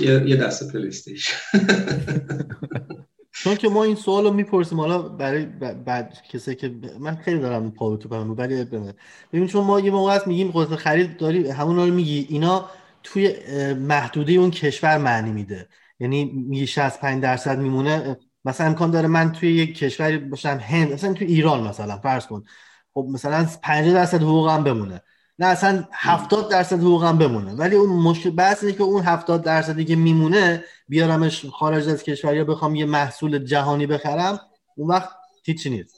یه, یه دسته پلیستیشن چون که ما این سوال رو می‌پرسیم حالا برای بعد کسی که من خیلی دارم پا به توپم ولی ببین چون ما یه موقع هست میگیم قدرت خرید داری همون رو میگی اینا توی محدوده اون کشور معنی میده. یعنی میگی 65 درصد میمونه مثلا امکان داره من توی یک کشوری باشم هند مثلا توی ایران مثلا فرض کن. خب مثلا 50 درصد حقوقم بمونه. نه اصلا 70 درصد حقوقم بمونه. ولی اون مشکل بحث اینه که اون 70 درصدی که میمونه بیارمش خارج از کشور یا بخوام یه محصول جهانی بخرم اون وقت هیچی نیست.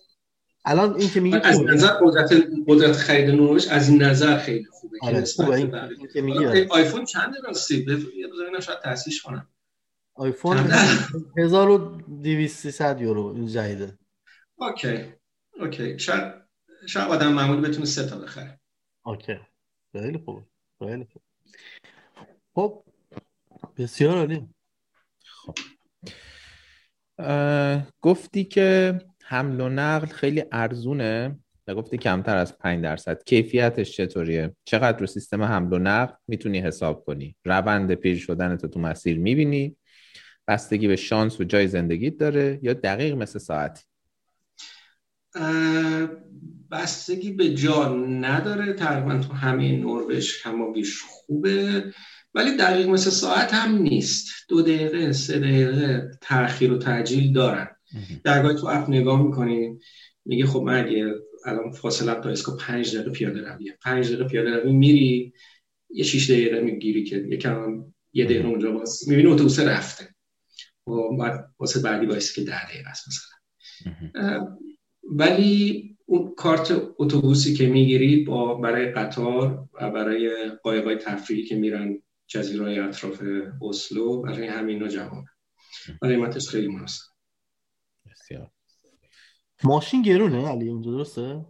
الان این که میگی از نظر قدرت قدرت خرید نروژ از این نظر خیلی خوبه. که آره خوبه. به این که میگی حالا آره. آیفون چند روز اینا شاید تاسیس کنم. آیفون چند؟ 1200 300 یورو این جدیده. okay okay. شاید شاید آدم معمولی بتونه سه تا بخره. okay. خیلی خوبه خیلی خوب. خب بسیار عالی. اه، گفتی که حمل و نقل خیلی ارزونه. و گفتی کمتر از 5 درصد. کیفیتش چطوریه؟ چقدر رو سیستم حمل و نقل می‌تونی حساب کنی؟ روند پیر شدن تو تو مسیر می‌بینی؟ بستگی به شانس و جای زندگیت داره؟ یا دقیق مثل ساعتی؟ بستگی به جا نداره. تقریبا تو همه نروژ کما بیش خوبه. ولی دقیق مثل ساعت هم نیست. دو دقیقه سه دقیقه تاخیر و تعجیل دارن. درگاه تو اپ نگاه می‌کنی میگه خب من اگه الان فاصله تا اسکو پنج دقیقه پیاده رویه پنج دقیقه پیاده روی میری یه شیش دقیقه می‌گیری که یکم یه دقیقه اونجا باز. می‌بینی اتوبوس رفته. و بعد واسه بعدی بایستی که ده دقیقه است مثلا. ولی اون کارت اتوبوسی که می‌گیری با برای قطار و برای قایقای تفریحی که میرن جزیره اطراف اسلو برای همینا جواب قیمتش خیلی مناسب. بسیار. ماشین گرونه علی اونجا درسته؟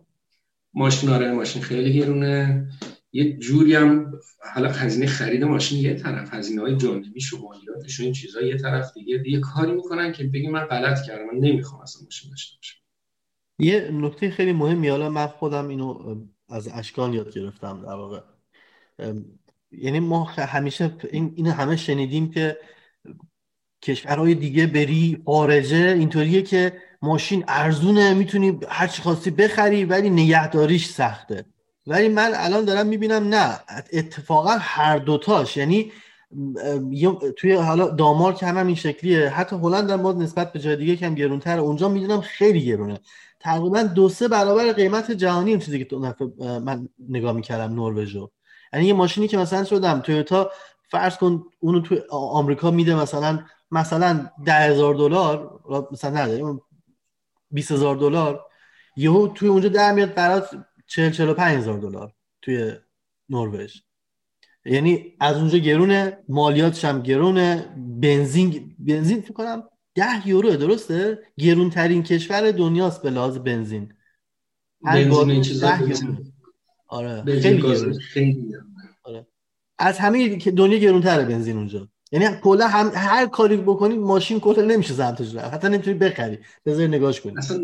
ماشین آره ماشین خیلی گرونه. یه جوری هم حالا هزینه خرید ماشین یه طرف هزینه های جانبیش و مالیاتش و این چیزا یه طرف دیگه. دیگه کاری می‌کنن که بگی من غلط کردم من نمی‌خوام اصلا ماشین داشته باشم. یه نکته خیلی مهمی حالا من خودم اینو از اشکان یاد گرفتم در واقع. یعنی ما همیشه این اینو همه شنیدیم که کشورهای دیگه بری خارجه اینطوریه که ماشین ارزونه می‌تونی هر چی خواستی بخری ولی نگهداریش سخته. ولی من الان دارم می‌بینم نه اتفاقا هر دوتاش. یعنی توی حالا دانمارک هم, هم این شکلیه حتی هلند هم باز نسبت به جای دیگه کم گرونتره. اونجا می‌دونم خیلی گرونه. تقریبا دو سه برابر قیمت جهانی این چیزی که تو من نگاه می‌کردم نروژو. یعنی یه ماشینی که مثلا شدم تویوتا فرض کن اونو تو آمریکا میده مثلا مثلا ده هزار دلار مثلا نداریم 20 هزار دلار یهو توی اونجا در میاد برات 40 45 هزار دلار توی نروژ. یعنی از اونجا گرونه مالیاتش هم گرونه بنزین بنزین فکر کنم 10 یورو درسته؟ گرون ترین کشور دنیاست به لحاظ بنزین. هر بنزین گالون این چیزا 10 بنزین- یورو. آره بنزین خیلی خیلی گرونه. از همه که دنیا گرونتره بنزین اونجا. یعنی کلا هم هر کاری بکنی ماشین کلا نمیشه سمتش رفت. حتی نمی‌تونی بخری. بذاری نگاش کنی. اصلا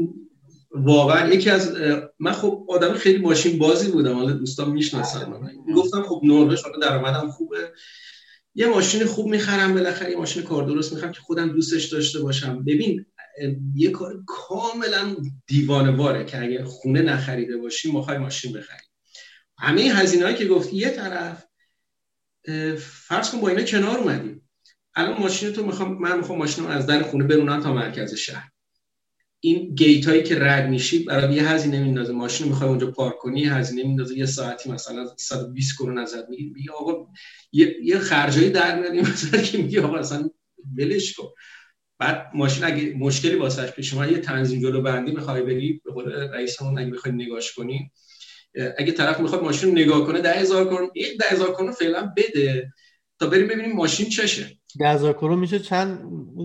واقعا یکی از من خب آدم خیلی ماشین بازی بودم. حالا دوستان می‌شناسن. من گفتم خب نروژ حالا درآمدم خوبه. یه ماشین خوب می‌خرم بالاخره یه ماشین کار درست می‌خرم که خودم دوستش داشته باشم. ببین یه کار کاملا دیوانه که اگه خونه نخریده باشیم ما ماشین بخریم همه هزینه که گفتی یه طرف فرض کن با اینا کنار اومدیم الان ماشین تو می‌خوام من می‌خوام ماشینم از در خونه برونم تا مرکز شهر. این گیت هایی که رد میشی برای یه هزینه میندازه. ماشین می‌خوای اونجا پارک کنی هزینه میندازه. یه ساعتی مثلا 120 کرون ازت میگی آقا یه یه خرجایی در میاد (laughs) مثلا که میگی آقا اصلا ولش کن. بعد ماشین اگه مشکلی واسش پیش اومد یه تنظیم جلو بندی می‌خوای بری به قول رئیسمون اگه بخوای نگاش کنی. اگه طرف می‌خواد ماشین نگاه کنه 10000 کرون. یه 10000 کرون فعلا بده تا بریم ببینیم ماشین چشه. 10000 کرون میشه چند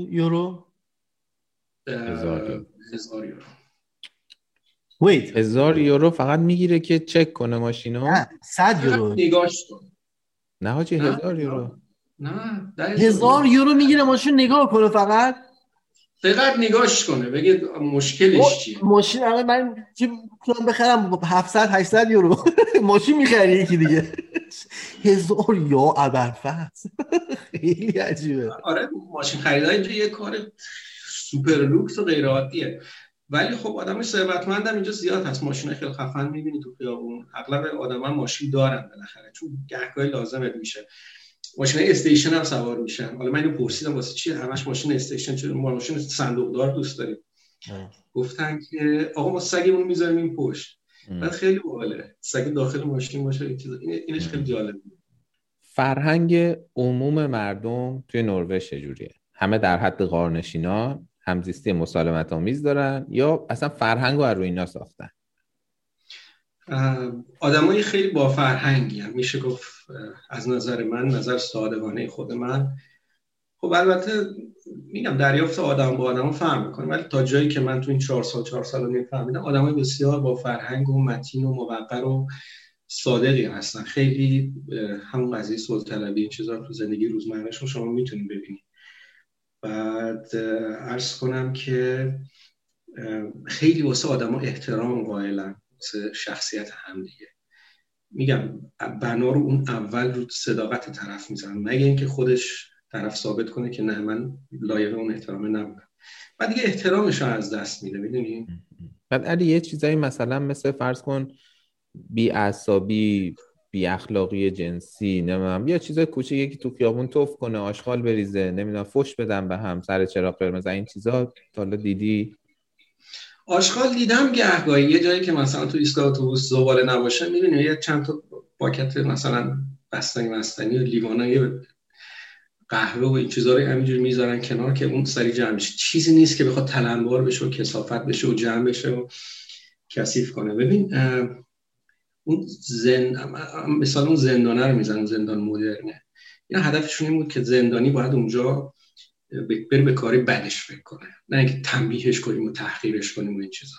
یورو؟ هزار یورو. ویت هزار یورو فقط می‌گیره که چک کنه ماشینو. نه 100 یورو. نگاش کن. نه حاجی هزار یورو. نه هزار یورو می‌گیره ماشین نگاه کنه فقط. فقط نگاش کنه بگه مشکلش چیه؟ ماشین الان من چی می‌تونم بخرم؟ 700 800 یورو. (laughs) ماشین می‌خری یکی دیگه. هزار یا ابرفز (laughs) خیلی عجیبه. آره ماشین خریدن اینجا یه کار سوپر لوکس و غیر عادیه. ولی خب آدم ثروتمندم اینجا زیاد هست. ماشین خیلی خفن می‌بینی تو خیابون. اغلب آدما ماشین دارن بالاخره. چون گهگاهی لازمه میشه ماشین استیشن هم سوار میشن. حالا من اینو پرسیدم واسه چی همش ماشین استیشن؟ چه ماشین صندوق دار دوست داریم؟ گفتن که آقا ما سگمون می‌ذاریم این پشت. بعد خیلی باحاله. سگ داخل ماشین باشه این چیز اینش خیلی جالبه فرهنگ عموم مردم توی نروژ چجوریه؟ همه در حد غارنشینان همزیستی مسالمت آمیز دارن یا اصلا فرهنگ رو روی اینا ساختن؟ آدمای خیلی با فرهنگی هم. میشه گفت از نظر من نظر صادقانه خود من. خب البته میگم دریافت آدم با آدم فرق می‌کنه ولی تا جایی که من تو این چهار سال چهار سال نفهمیدم آدمای بسیار با فرهنگ و متین و موقر و صادقی هستن. خیلی همون قضیه سلطنبی این چیزا تو زندگی روزمرهشون شما می‌تونید ببینید. بعد عرض کنم که خیلی واسه آدما احترام قائلن واسه شخصیت هم دیگه. میگم بنا رو اون اول رو صداقت طرف می‌زنن. مگه اینکه خودش طرف ثابت کنه که نه من لایق اون احترام نبودم. بعد دیگه احترامش رو از دست میده می‌دونی؟ بعد علی یه چیزایی مثلا مثل فرض کن بی اعصابی بی اخلاقی جنسی نمی‌دونم یا چیزای کوچیک یکی تو خیابون توف کنه آشغال بریزه نمی‌دونم فش بدم به هم سر چراغ قرمز. این چیزا تا دیدی؟ آشغال دیدم گهگاهی. یه جایی که مثلا تو ایستگاه اتوبوس زباله نباشه می‌بینی یه چند تا پاکت مثلا بستنی مستنی و لیوانای قهوه و این چیزا رو همینجوری می‌ذارن کنار که اون سری جمع بشه. چیزی نیست که بخواد تلنبار بشه و کسافت بشه و جمع بشه و کثیف کنه. ببین اون زن مثال اون زندانه رو می‌زنن زندان مدرنه. اینا هدفشون این بود که زندانی باید اونجا بره به کاری بدش فکر کنه. نه اینکه تنبیهش کنیم و تحقیرش کنیم و این چیزا.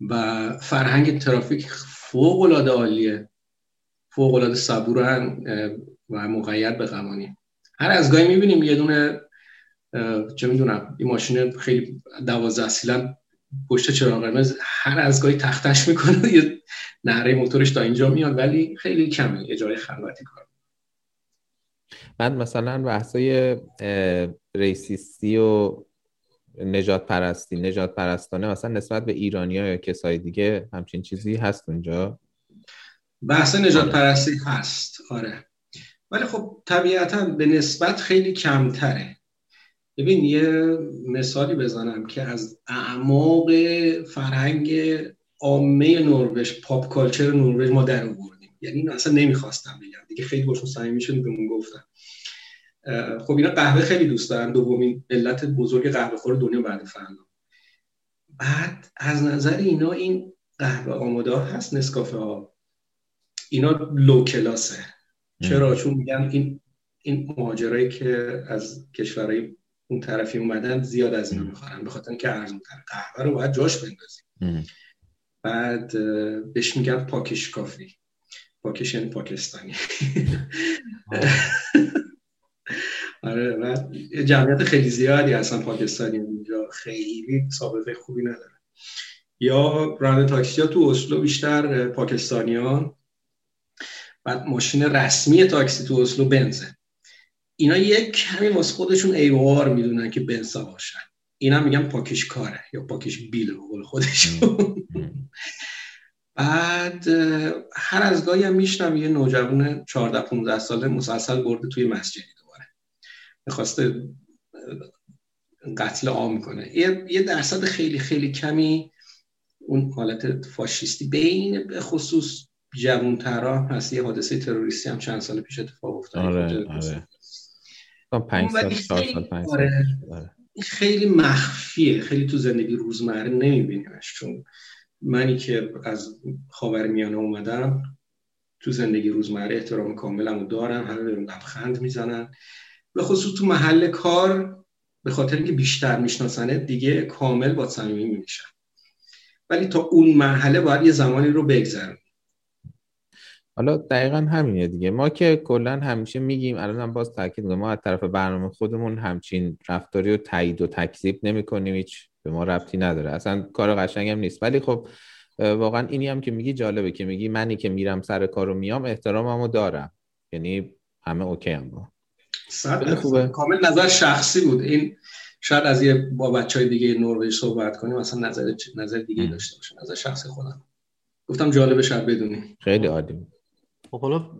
و فرهنگ ترافیک فوق العاده عالیه. فوق العاده صبورن و مقید به قوانین. هر از گاهی می‌بینیم یه دونه چه می‌دونم این ماشین خیلی دوازده سیلن پشت چراغ قرمز هر از گاهی تختش می‌کنه یه نهره موتورش تا اینجا میاد ولی خیلی کمه اجاره خلوتی کار من مثلا بحثای ریسیستی و نجات پرستی نجات پرستانه مثلا نسبت به ایرانی یا کسای دیگه همچین چیزی هست اونجا؟ بحث نجات پرستی هست آره. ولی خب طبیعتا به نسبت خیلی کمتره. ببین یه مثالی بزنم که از اعماق فرهنگ عامه نروژ پاپ کالچر نروژ ما در آوردیم. یعنی اینو اصلا نمی‌خواستم بگم. دیگه خیلی باشون صمیمی شدیم بهمون گفتم خب اینا قهوه خیلی دوست دارن. دومین علت بزرگ قهوه خور دنیا بعد فردا. بعد از نظر اینا این قهوه آماده هست نسکافه ها. اینا لو کلاسه. چرا؟ چون میگن این این مهاجرایی که از کشورهای اون طرفی اومدن زیاد از اینا می‌خورن به خاطر اینکه ارزون تر قهوه رو باید جاش بندازیم. بعد بهش میگن پاکش کافی. pakkis یعنی پاکستانی. (laughs) آره و جمعیت خیلی زیادی هستن پاکستانی اونجا. خیلی سابقه خوبی نداره. یا راننده تاکسی ها تو اسلو بیشتر پاکستانیان. بعد ماشین رسمی تاکسی تو اسلو بنزه اینا یک کمی واسه خودشون عار می‌دونن که بنزا باشن. اینا میگن pakkis car ه یا pakkis bil به خودشون. (laughs) بعد هر از گاهی هم میشنم یه نوجوان 14 15 ساله مسلسل برده توی مسجدی دوباره. می‌خواسته قتل عام کنه. یه درصد خیلی خیلی کمی اون حالت فاشیستی بین به خصوص جوانترا هست یه حادثه تروریستی هم چند سال پیش اتفاق افتاد. آره آره. پنج سال سال پنج سال. آره. آره. خیلی مخفیه. خیلی تو زندگی روزمره نمیبینیمش چون منی که از میانه اومدم تو زندگی روزمره احترام کاملمو دارم. همه بهم لبخند می‌زنن. به خصوص تو محل کار به خاطر اینکه بیشتر میشناسنه دیگه کامل با صمیمی میشن ولی تا اون مرحله باید یه زمانی رو بگذرن حالا دقیقا همینه دیگه. ما که کلا همیشه میگیم الان هم باز تاکید ما از طرف برنامه خودمون همچین رفتاری رو تایید و تکذیب نمی‌کنیم هیچ به ما ربطی نداره. اصلا کار قشنگ هم نیست. ولی خب واقعا اینی هم که میگی جالبه که میگی منی که میرم سر کارو میام احتراممو دارم. یعنی همه اوکی هم با. خوبه. کامل نظر شخصی بود. این شاید از یه با بچه های دیگه نروژ صحبت کنیم مثلا نظر نظر دیگه داشته باشه نظر شخصی خودم. گفتم جالبه شاید بدونی. خیلی عالی خب حالا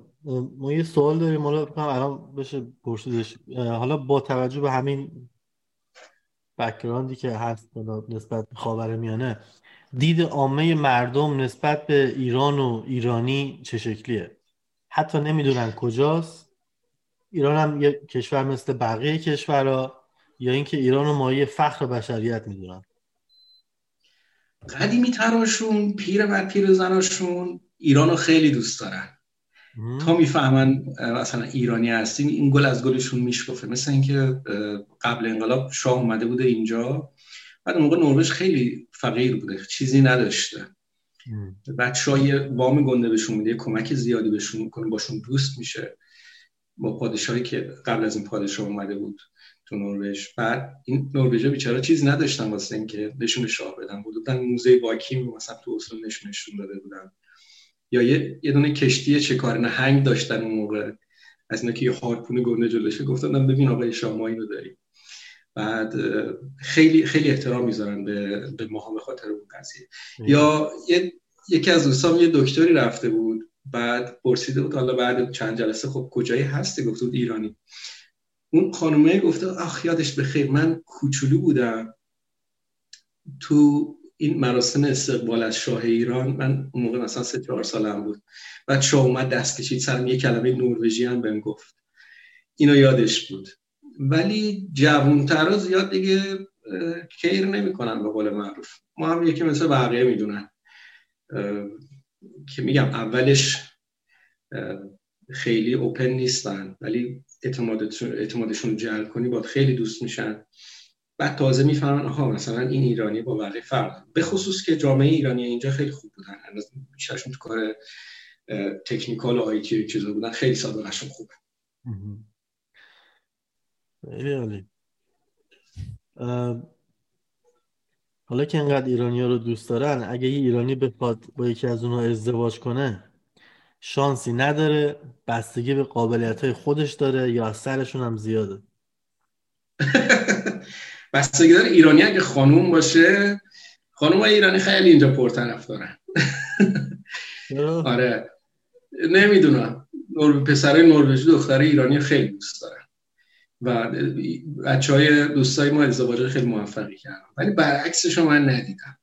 ما یه سوال داریم. حالا الان بشه پرسیدش. حالا با توجه به همین بکراندی که هست نسبت به خاور میانه دید عامه مردم نسبت به ایران و ایرانی چه شکلیه؟ حتی نمی‌دونن کجاست. ایران هم یه کشور مثل بقیه کشورها یا اینکه ایران و مایه فخر بشریت می‌دونن. قدیمی تراشون پیر و پیر زناشون ایران رو خیلی دوست دارن. تا می‌فهمن مثلا ایرانی هستیم این گل از گلشون میشکفه. مثل اینکه قبل انقلاب شاه اومده بوده اینجا. بعد اون موقع نروژ خیلی فقیر بوده چیزی نداشته. بعد شاه وام گنده بهشون میده کمک زیادی بهشون می‌کنه باشون دوست میشه. با پادشاهی که قبل از این پادشاه اومده بود تو نروژ. بعد این نروژ بیچاره چیزی نداشتن واسه اینکه بهشون شاه بدن. بودن موزه واکیم مثلا تو اصل نشون داده بودن. یا یه, یه دونه کشتی چکار نهنگ داشتن اون موقع. از اینا که یه هارپون گنده جلوشه گفتن ببین آقای شاه ما اینو داریم بعد خیلی خیلی احترام می‌ذارن به به ماها به خاطر اون قضیه. یا یه یکی از دوستان یه دکتری رفته بود. بعد پرسیده بود حالا بعد چند جلسه خب کجایی هستی؟ گفته بود ایرانی. اون خانومه گفته آخ یادش بخیر من کوچولو بودم. تو این مراسم استقبال از شاه ایران من اون موقع مثلا سه چهار سالم بود. بعد شاه اومد دست کشید سرم یه کلمه نروژی هم بهم گفت. اینو یادش بود. ولی جوانترا زیاد دیگه کیر نمی‌کنن به قول معروف. ما هم یکی مثل بقیه می‌دونن. که میگم اولش خیلی اوپن نیستن ولی اعتمادشون جلب کنی باید خیلی دوست میشن. بعد تازه می‌فهمن آها مثلا این ایرانی با بقیه فرق به خصوص که جامعه ایرانی اینجا خیلی خوب بودن. بیشترشون تو کار تکنیکال و آیتی چیزا بودن. خیلی سابقهشون خوبه خیلی عالی. حالا که انقدر ایرانی ها رو دوست دارن اگه یه ایرانی بخواد با یکی از اونها ازدواج کنه شانسی نداره بستگی به قابلیت های خودش داره یا سرشون هم زیاده. (laughs) بستگی داره ایرانی اگه خانوم باشه خانوم ایرانی خیلی اینجا پرطرف دارن آره. نمی‌دونم. نور... پسرای نروژی دختر ایرانی خیلی دوست دارن. و بچه های دوستای ما ازدواج خیلی موفقی کردن. ولی برعکسش من ندیدم.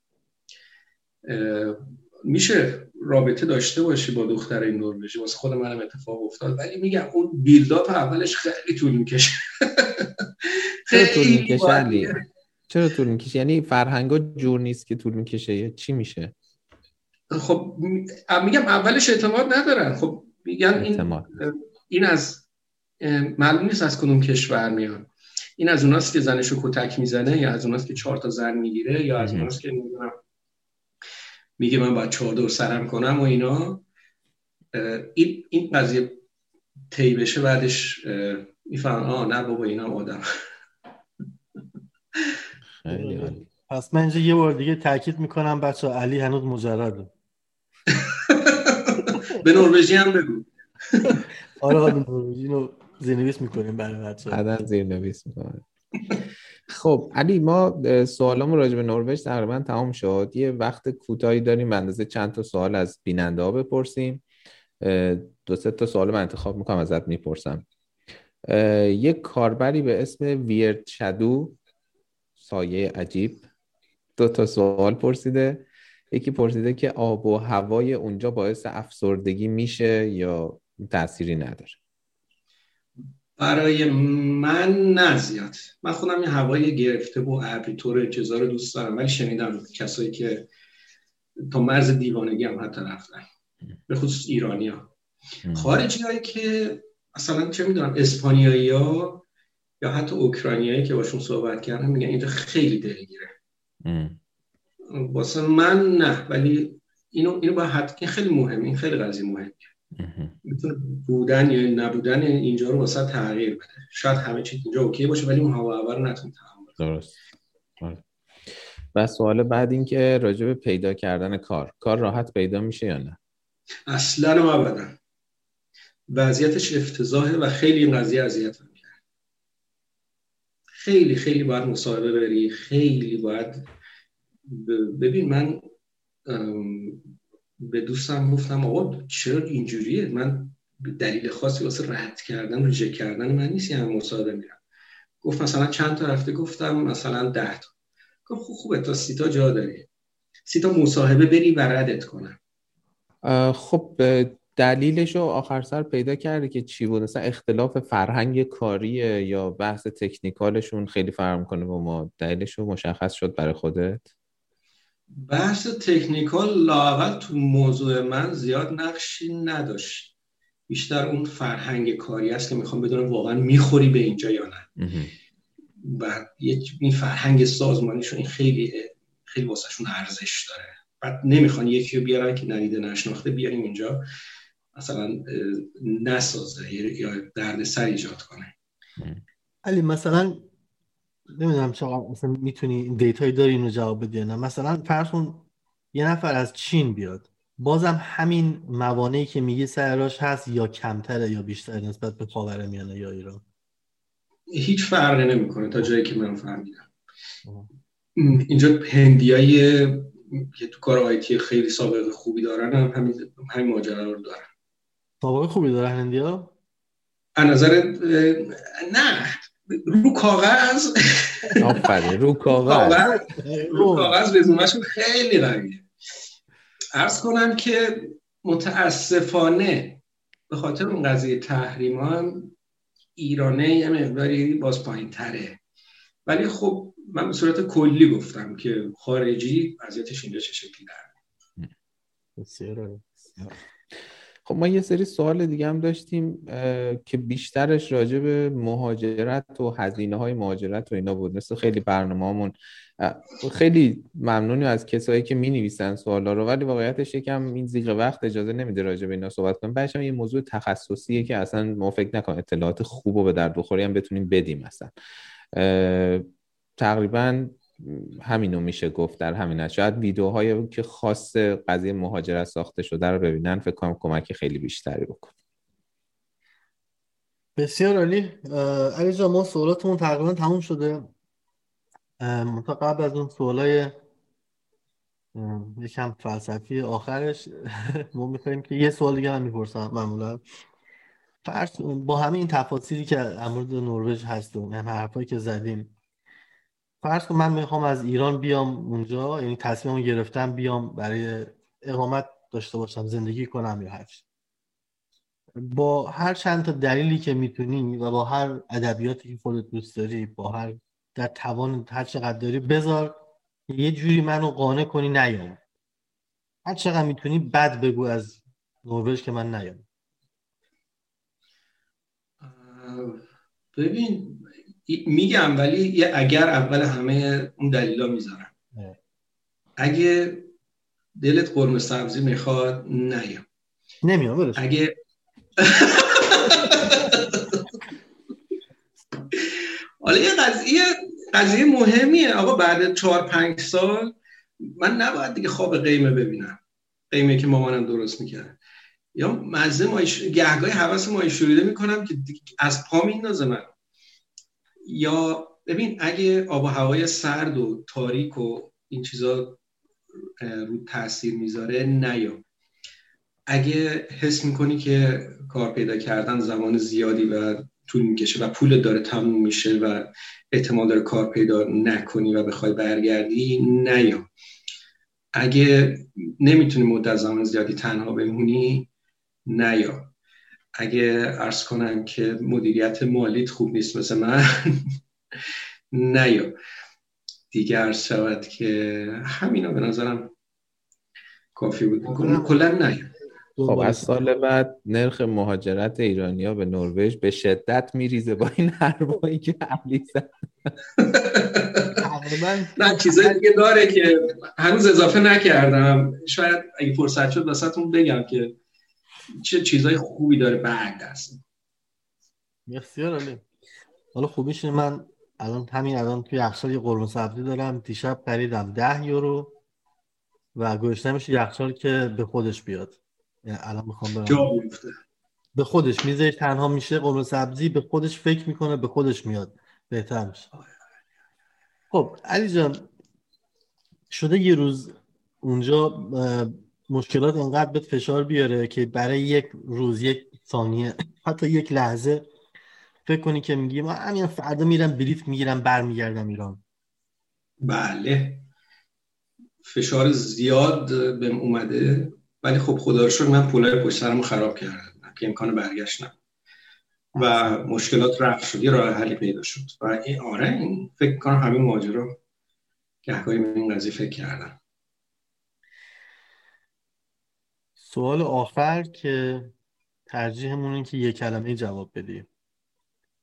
میشه رابطه داشته باشی با دختر این نروژی؟ واسه خود منم اتفاق افتاد. ولی میگم اون بیلداپ اولش خیلی طول می‌کشه. چرا طول می‌کشه چرا طول می‌کشه؟ یعنی فرهنگا جور نیست که طول می‌کشه یا چی میشه؟ خب میگم اولش اعتماد ندارن. خب میگن این این از معلوم نیست از کدوم کشور میاد این از اوناست که زنشو کتک می‌زنه یا از اوناست که چهار تا زن می‌گیره یا از اوناست که نمی‌دونم. میگه من باید چادر سرم کنم و اینا. این این قضیه طی بشه بعدش میفهم آه نه بابا اینا آدم. پس من اینجا یه بار دیگه تاکید می‌کنم بچه علی هنوز مجرده. (laughs) به نروژی هم بگو. آره آره نروژی رو زیرنویس می‌کنیم برای بچه بعدا زیرنویس می‌کنیم خب علی ما سوالامون راجع به نروژ تقریبا تمام شد. یه وقت کوتاهی داریم اندازه چند تا سوال از بیننده ها بپرسیم دو سه تا سوال من انتخاب می‌کنم ازت می‌پرسم. یک کاربری به اسم ویرد شدو سایه عجیب. دو تا سوال پرسیده. یکی پرسیده که آب و هوای اونجا باعث افسردگی میشه یا تأثیری نداره؟ برای من نه زیاد. من خودم یه هوای گرفته و ابری طور انتظار دوست دارم ولی شنیدم کسایی که تا مرز دیوانگی هم حتی رفتن به خصوص ایرانی ها خارجی هایی که مثلا چه می‌دونم اسپانیایی ها یا حتی اوکراینیایی که باشون صحبت کردم میگن اینجا خیلی دلگیره. واسه من نه ولی اینو اینو با حد خیلی مهم این خیلی قضیه مهمه. می‌تونه بودن یا نبودن اینجا رو واسه تغییر بده. شاید همه چیز اینجا اوکی باشه ولی اون هوا رو نتونه تحمل درست. آره. و سوال بعد این که راجع به پیدا کردن کار. کار راحت پیدا میشه یا نه؟ اصلا و ابدا. وضعیتش افتضاحه و خیلی این قضیه اذیت خیلی خیلی باید مصاحبه بری خیلی باید ببین من به دوستم گفتم آقا چرا اینجوریه؟ من دلیل خاصی واسه رد کردن ریجکت کردن من نیست یعنی مصاحبه میرم. گفت مثلا چند تا رفته؟ گفتم مثلا ده تا. گفت خوب خوبه تا سی تا جا داری. سی تا مصاحبه بری و ردت کنم. خب دلیلش رو آخر سر پیدا کرده که چی بود؟ مثلا اختلاف فرهنگ کاریه یا بحث تکنیکالشون خیلی فرق می‌کنه با ما؟ دلیلش رو مشخص شد برای خودت؟ بحث تکنیکال لاول تو موضوع من زیاد نقشی نداشت. بیشتر اون فرهنگ کاری است که می‌خوام بدونم واقعا می‌خوری به اینجا یا نه. و این فرهنگ سازمانیشون این خیلی خیلی واسهشون ارزش داره. بعد نمی‌خوان یکی رو بیارن که ندیده نشناخته بیاریم اینجا. مثلا نسازه یا درد سر ایجاد کنه. علی مثلا نمی‌دونم چقدر مثلا می‌تونی این دیتایی داری اینو جواب بدی نه. مثلا فرض کن یه نفر از چین بیاد. بازم همین موانعی که میگی سراش هست یا کمتره یا بیشتر نسبت به خاورمیانه یا ایران؟ هیچ فرقی نمی‌کنه تا جایی که من فهمیدم. اینجا هندیای که تو کار آیتی خیلی سابقه خوبی دارن هم همین همین ماجرا رو دارن. سابقه خوبی دارن هندیا از نظر نه. رو کاغذ. آفرین رو کاغذ. (laughs) رو کاغذ رزومهشون خیلی قویه ارز کنم که متاسفانه به خاطر اون قضیه تحریم هم ایرانه یه مقداری باز پایین تره ولی خب من به صورت کلی گفتم که خارجی وضعیتش اینجا چه شکلی در بسیار خب ما یه سری سوال دیگه هم داشتیم که بیشترش راجع به مهاجرت و هزینه های مهاجرت و اینا بود. مثل خیلی برنامه خیلی ممنونی از کسایی که می نویسن سوالا رو ولی واقعیتش یکم این زیغ وقت اجازه نمیده راجع به اینا صحبت کنیم بعدش یه موضوع تخصصیه که اصلا ما فکر نکنم اطلاعات خوب و به درد بخوری هم بتونیم بدیم مثلا تقریبا همینو میشه گفت در همین شاید ویدیوهایی که خاص قضیه مهاجرت ساخته شده رو ببینن فکر کنم کمک خیلی بیشتری بکن بسیار عالی. علی جان ما سوالاتمون تقریبا تموم شده. تا قبل از اون سوالای یکم فلسفی آخرش (laughs) ما می‌خوایم که یه سوال دیگه هم می‌پرسم معمولا. فرض با همه این تفاصیلی که مورد نروژ هست و هم حرفایی که زدیم فرض کن من می‌خوام از ایران بیام اونجا یعنی تصمیمم گرفتم بیام برای اقامت داشته باشم زندگی کنم یا هر با هر چند تا دلیلی که می‌تونی و با هر ادبیاتی که خودت دوست داری با هر در توان هر چقدر داری بذار یه جوری منو قانع کنی نیام. هر چقدر می‌تونی بد بگو از نروژ که من نیام. ببین میگم ولی یه اگر اول همه اون دلیلا می‌ذارم. اگه دلت قرمه سبزی می‌خواد نیام نمیام اگه حالا یه قضیه قضیه مهمیه. آقا بعد چهار پنج سال من نباید دیگه خواب قیمه ببینم. قیمه که مامانم درست می‌کرد. یا مزه مای گهگاه حواس مای شوریده می‌کنم که از پا میندازه من یا ببین اگه آب و هوای سرد و تاریک و این چیزا رو تاثیر می‌ذاره نیا. اگه حس می‌کنی که کار پیدا کردن زمان زیادی و طول می‌کشه و پول داره تموم میشه و احتمال داره کار پیدا نکنی و بخوای برگردی نیا. اگه نمی‌تونی مدت زمان زیادی تنها بمونی نیا. اگه ارز کنم که مدیریت مالیت خوب نیست مثل من (laughs) نیا. دیگه عرض شود که همینا به نظرم کافی بود. کلا نیا. خب از سال بعد نرخ مهاجرت ایرانیا به نروژ به شدت میریزه با این حرفایی که علی زد. (laughs) نه چیزایی دیگه داره که هنوز اضافه نکردم. شاید اگه فرصت شد واسهتون بگم که چه چیزای خوبی داره بعد است بسیار عالی حالا خوبیش من الان همین الان توی یخچال یه قرمه سبزی دارم دیشب خریدم ده یورو و گوشتمش یخچال که به خودش بیاد. یعنی الان می‌خوام برم. به خودش میزه تنها میشه قرمه سبزی به خودش فکر می‌کنه به خودش میاد. بهتر میشه. خب علی جان شده یه روز اونجا مشکلات انقدر به فشار بیاره که برای یک روز یک ثانیه حتی یک لحظه فکر کنی که میگی من همین فردا میرم بلیت می‌گیرم برمیگردم ایران. بله. فشار زیاد بهم اومده ولی خب خدا رو من پولای پشت سرمو خراب کردم. که امکان برگشت و مشکلات رفت شد یه راه حلی پیدا شد. و این آره این فکر کنم همین ماجرا گهگاهی من این قضیه فکر کردم سوال آخر که ترجیحمون که یه کلمه جواب بدی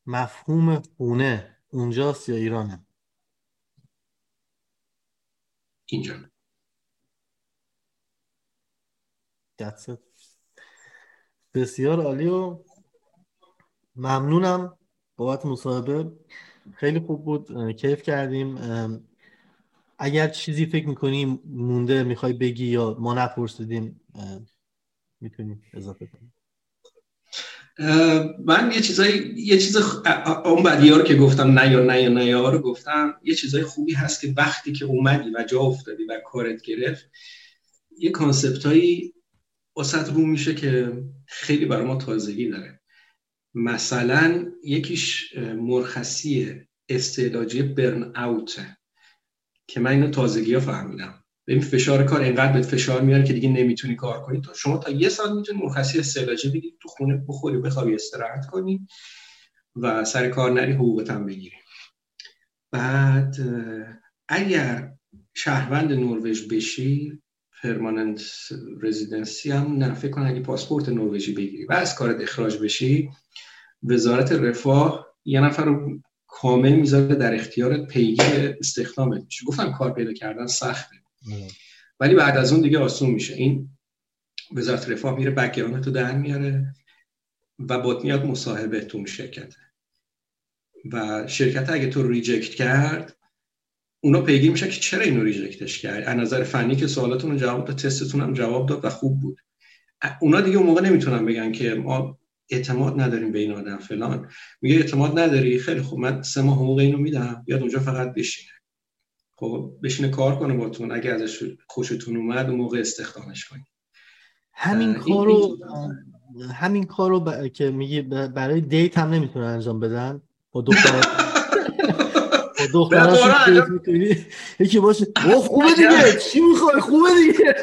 مفهوم خونه اونجاست یا ایرانه؟ اینجا. بسیار عالی و ممنونم بابت مصاحبه. خیلی خوب بود. کیف کردیم. اگر چیزی فکر می‌کنیم مونده می‌خوای بگی یا ما نپرسیدیم می‌تونیم اضافه کنیم. من یه چیزای یه چیز اون بدی ها رو که گفتم نه یا نه یا نه یا رو گفتم یه چیزای خوبی هست که وقتی که اومدی و جا افتادی و کارت گرفت یه کانسپت هایی واسط رو میشه که خیلی برای ما تازگی داره. مثلا یکیش مرخصی استعلاجی برن اوته که من اینو تازگی ها فهمیدم. ببین فشار کار انقدر به فشار میاره که دیگه نمی‌تونی کار کنی. تو شما تا یه سال می‌تونی مرخصی استعلاجی بگیری تو خونه بخوری بخوابی استراحت کنی و سر کار نری حقوقت هم بگیری. بعد اگر شهروند نروژ بشی پرماننت رزیدنسی هم نه فکر کنم اگه پاسپورت نروژی بگیری و از کارت اخراج بشی وزارت رفاه یه نفر رو کامل می‌ذاره در اختیار پیگیر استخدامت گفتم کار پیدا کردن سخته. ولی بعد از اون دیگه آسون میشه. این وزارت رفاه میره background تو در میاره و باهات میاد مصاحبه تو شرکت و شرکت اگه تو reject کرد اونا پیگیر میشه که چرا اینو reject ش کرد؟ از نظر فنی که سوالاتون جواب داد تستتون هم جواب داد و خوب بود. اونا دیگه اون موقع نمی‌تونن بگن که ما اعتماد نداریم به این آدم فلان. میگه اعتماد نداری؟ خیلی خوب. من سه ماه حقوق اینو میدم. بیاد اونجا فقط بشینه. خب بشینه کار کنه باتون اگه ازش خوشتون اومد اون موقع استخدامش کنید. همین کارو همین کارو که میگی برای دیت هم نمی‌تونه انجام بدن. با دختر با (laughs) دختراشون یکی باشه خوبه دیگه. چی می‌خوای؟ خوبه دیگه.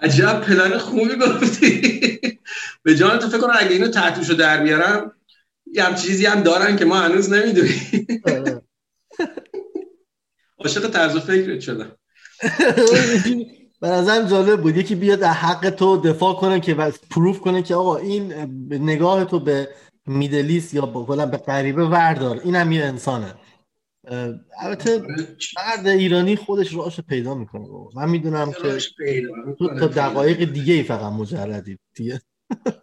عجب پلن خوبی گفتی. (laughs) به جان تو فکر کنم اگه اینو تحتوشو در بیارم یه هم چیزی هم دارن که ما هنوز نمی‌دونیم. عاشق طرز فکرت شدم (laughs) به نظرم جالب بود. یکی بیاد در حق تو دفاع کنه که پروف کنه که آقا این نگاه تو به میدلیس یا به غریبه وردار. این هم یه انسانه. البته مرد ایرانی خودش راش پیدا می‌کنه من می‌دونم که تو تا دقایق دیگه ای فقط مجردی. دیگه.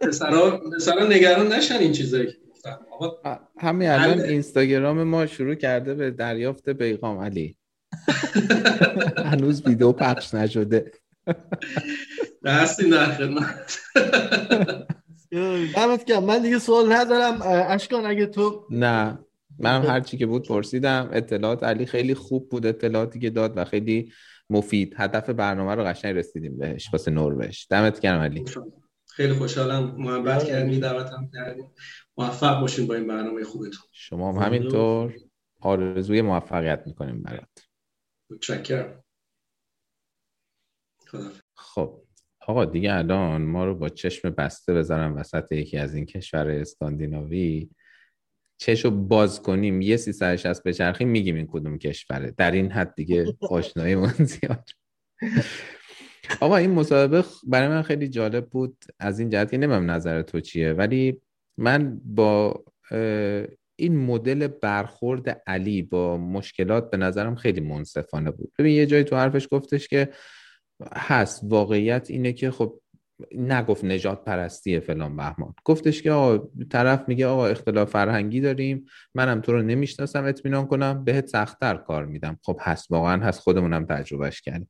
پسرا نگران نشن این چیزایی. گفتم. آقا همین الان اینستاگرام ما شروع کرده به دریافت پیغام علی. هنوز ویدیو پخش نشده. هستیم در خدمت. (laughs) دمت گرم. من دیگه سوال ندارم. اشکان اگه تو نه. منم هر چی که بود پرسیدم. اطلاعات علی خیلی خوب بود. اطلاعاتی که داد و خیلی مفید. هدف برنامه رو قشنگ رسیدیم بهش. واسه نروژ. دمت گرم علی. خیلی خوشحالم. محبت کردی. دعوتم کردی. موفق باشین با این برنامه خوبتون. شما هم همینطور آرزوی موفقیت می‌کنیم برات. متشکرم. خب آقا دیگه الان ما رو با چشم بسته بذارم وسط یکی از این کشور اسکاندیناوی. چشو باز کنیم یه سی سرش به بچرخیم میگیم این کدوم کشوره. در این حد دیگه آشنایی من (laughs) زیاد. آقا این مسابقه برای من خیلی جالب بود. از این جهت که نمیم نظر تو چیه ولی من با این مدل برخورد علی با مشکلات به نظرم خیلی منصفانه بود. ببین یه جایی تو حرفش گفتش که هست واقعیت اینه که خب نگفت نجات پرستیه فلان بهمان. گفتش که آقا طرف میگه آقا اختلاف فرهنگی داریم منم تو رو نمی‌شناسم اطمینان کنم بهت سختتر کار میدم. خب هست واقعا هست خودمونم تجربهش کردیم.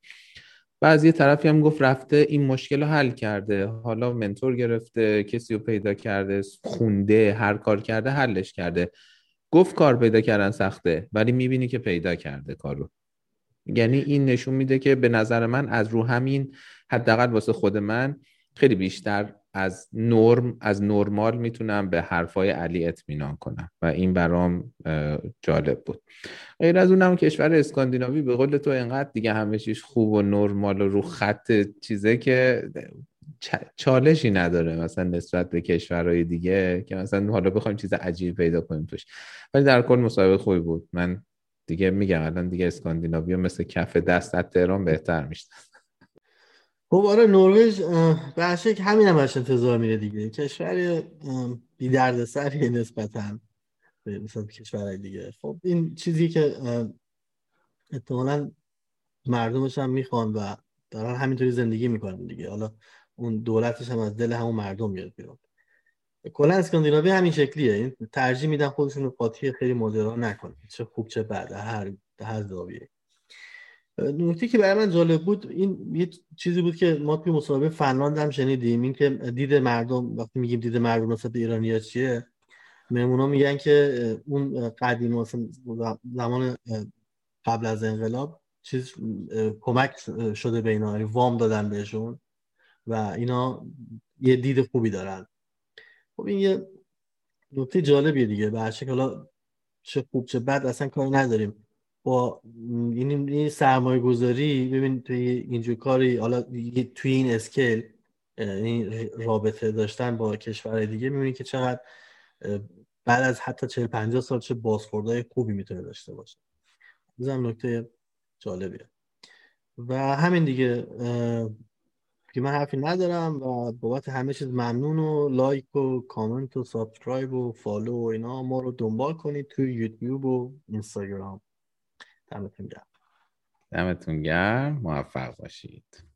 بعضی یه طرفی هم گفت رفته این مشکل رو حل کرده. حالا منتور گرفته کسی رو پیدا کرده خونده هر کار کرده حلش کرده. گفت کار پیدا کردن سخته ولی می‌بینی که پیدا کرده کارو. یعنی این نشون میده که به نظر من از رو همین حداقل واسه خود من خیلی بیشتر از نرم از نرمال می‌تونم به حرفای علی اطمینان کنم و این برام جالب بود. غیر از اونم کشور اسکاندیناوی به قول تو انقدر دیگه همه چیز خوب و نرمال و رو خط چیزه که چالشی نداره مثلا نسبت به کشورهای دیگه که مثلا حالا بخوایم چیز عجیب پیدا کنیم توش. ولی در کل مسابقه خوبی بود. من دیگه میگم الان دیگه اسکاندیناوی مثل کف دست از تهران بهتر میشتن خب آره نروژ به که همین هم انتظار میره دیگه. کشور بی درد سریه نسبتا مثلا کشورهای دیگه. خب این چیزی که احتمالا مردمش هم می‌خوان و دارن همینطوری زندگی می‌کنن دیگه. حالا اون دولتش هم از دل همون مردم میاد بیرون. کلا اسکاندیناوی همین شکلیه. این ترجیح میدن خودشون رو قاطی خیلی ماجرا نکنن. چه خوب چه بد هر هر زاویه. نکته که برای من جالب بود این یه چیزی بود که ما توی مسابقه فنلاند هم شنیدیم. این که دید مردم وقتی میگیم دید مردم نسبت به ایرانیا چیه؟ مهمونا میگن که اون قدیم زمان قبل از انقلاب چیز کمک شده به اینا یعنی وام دادن بهشون و اینا یه دید خوبی دارن. خب این یه نکته جالبیه دیگه. به هر حالا چه خوب چه بد اصلا کاری نداریم. با این این سرمایه گذاری ببین توی اینجور کاری حالا توی این اسکیل این رابطه داشتن با کشور دیگه می‌بینی که چقدر بعد از حتی 40 50 سال چه بازخوردهای خوبی می‌تونه داشته باشه. به نظرم نکته جالبیه. و همین دیگه که من حرفی ندارم و بابت همه چیز ممنون و like و کامنت و subscribe و follow و اینا ما رو دنبال کنید توی یوتیوب و اینستاگرام. دمتون گرم. دمتون گرم. موفق باشید.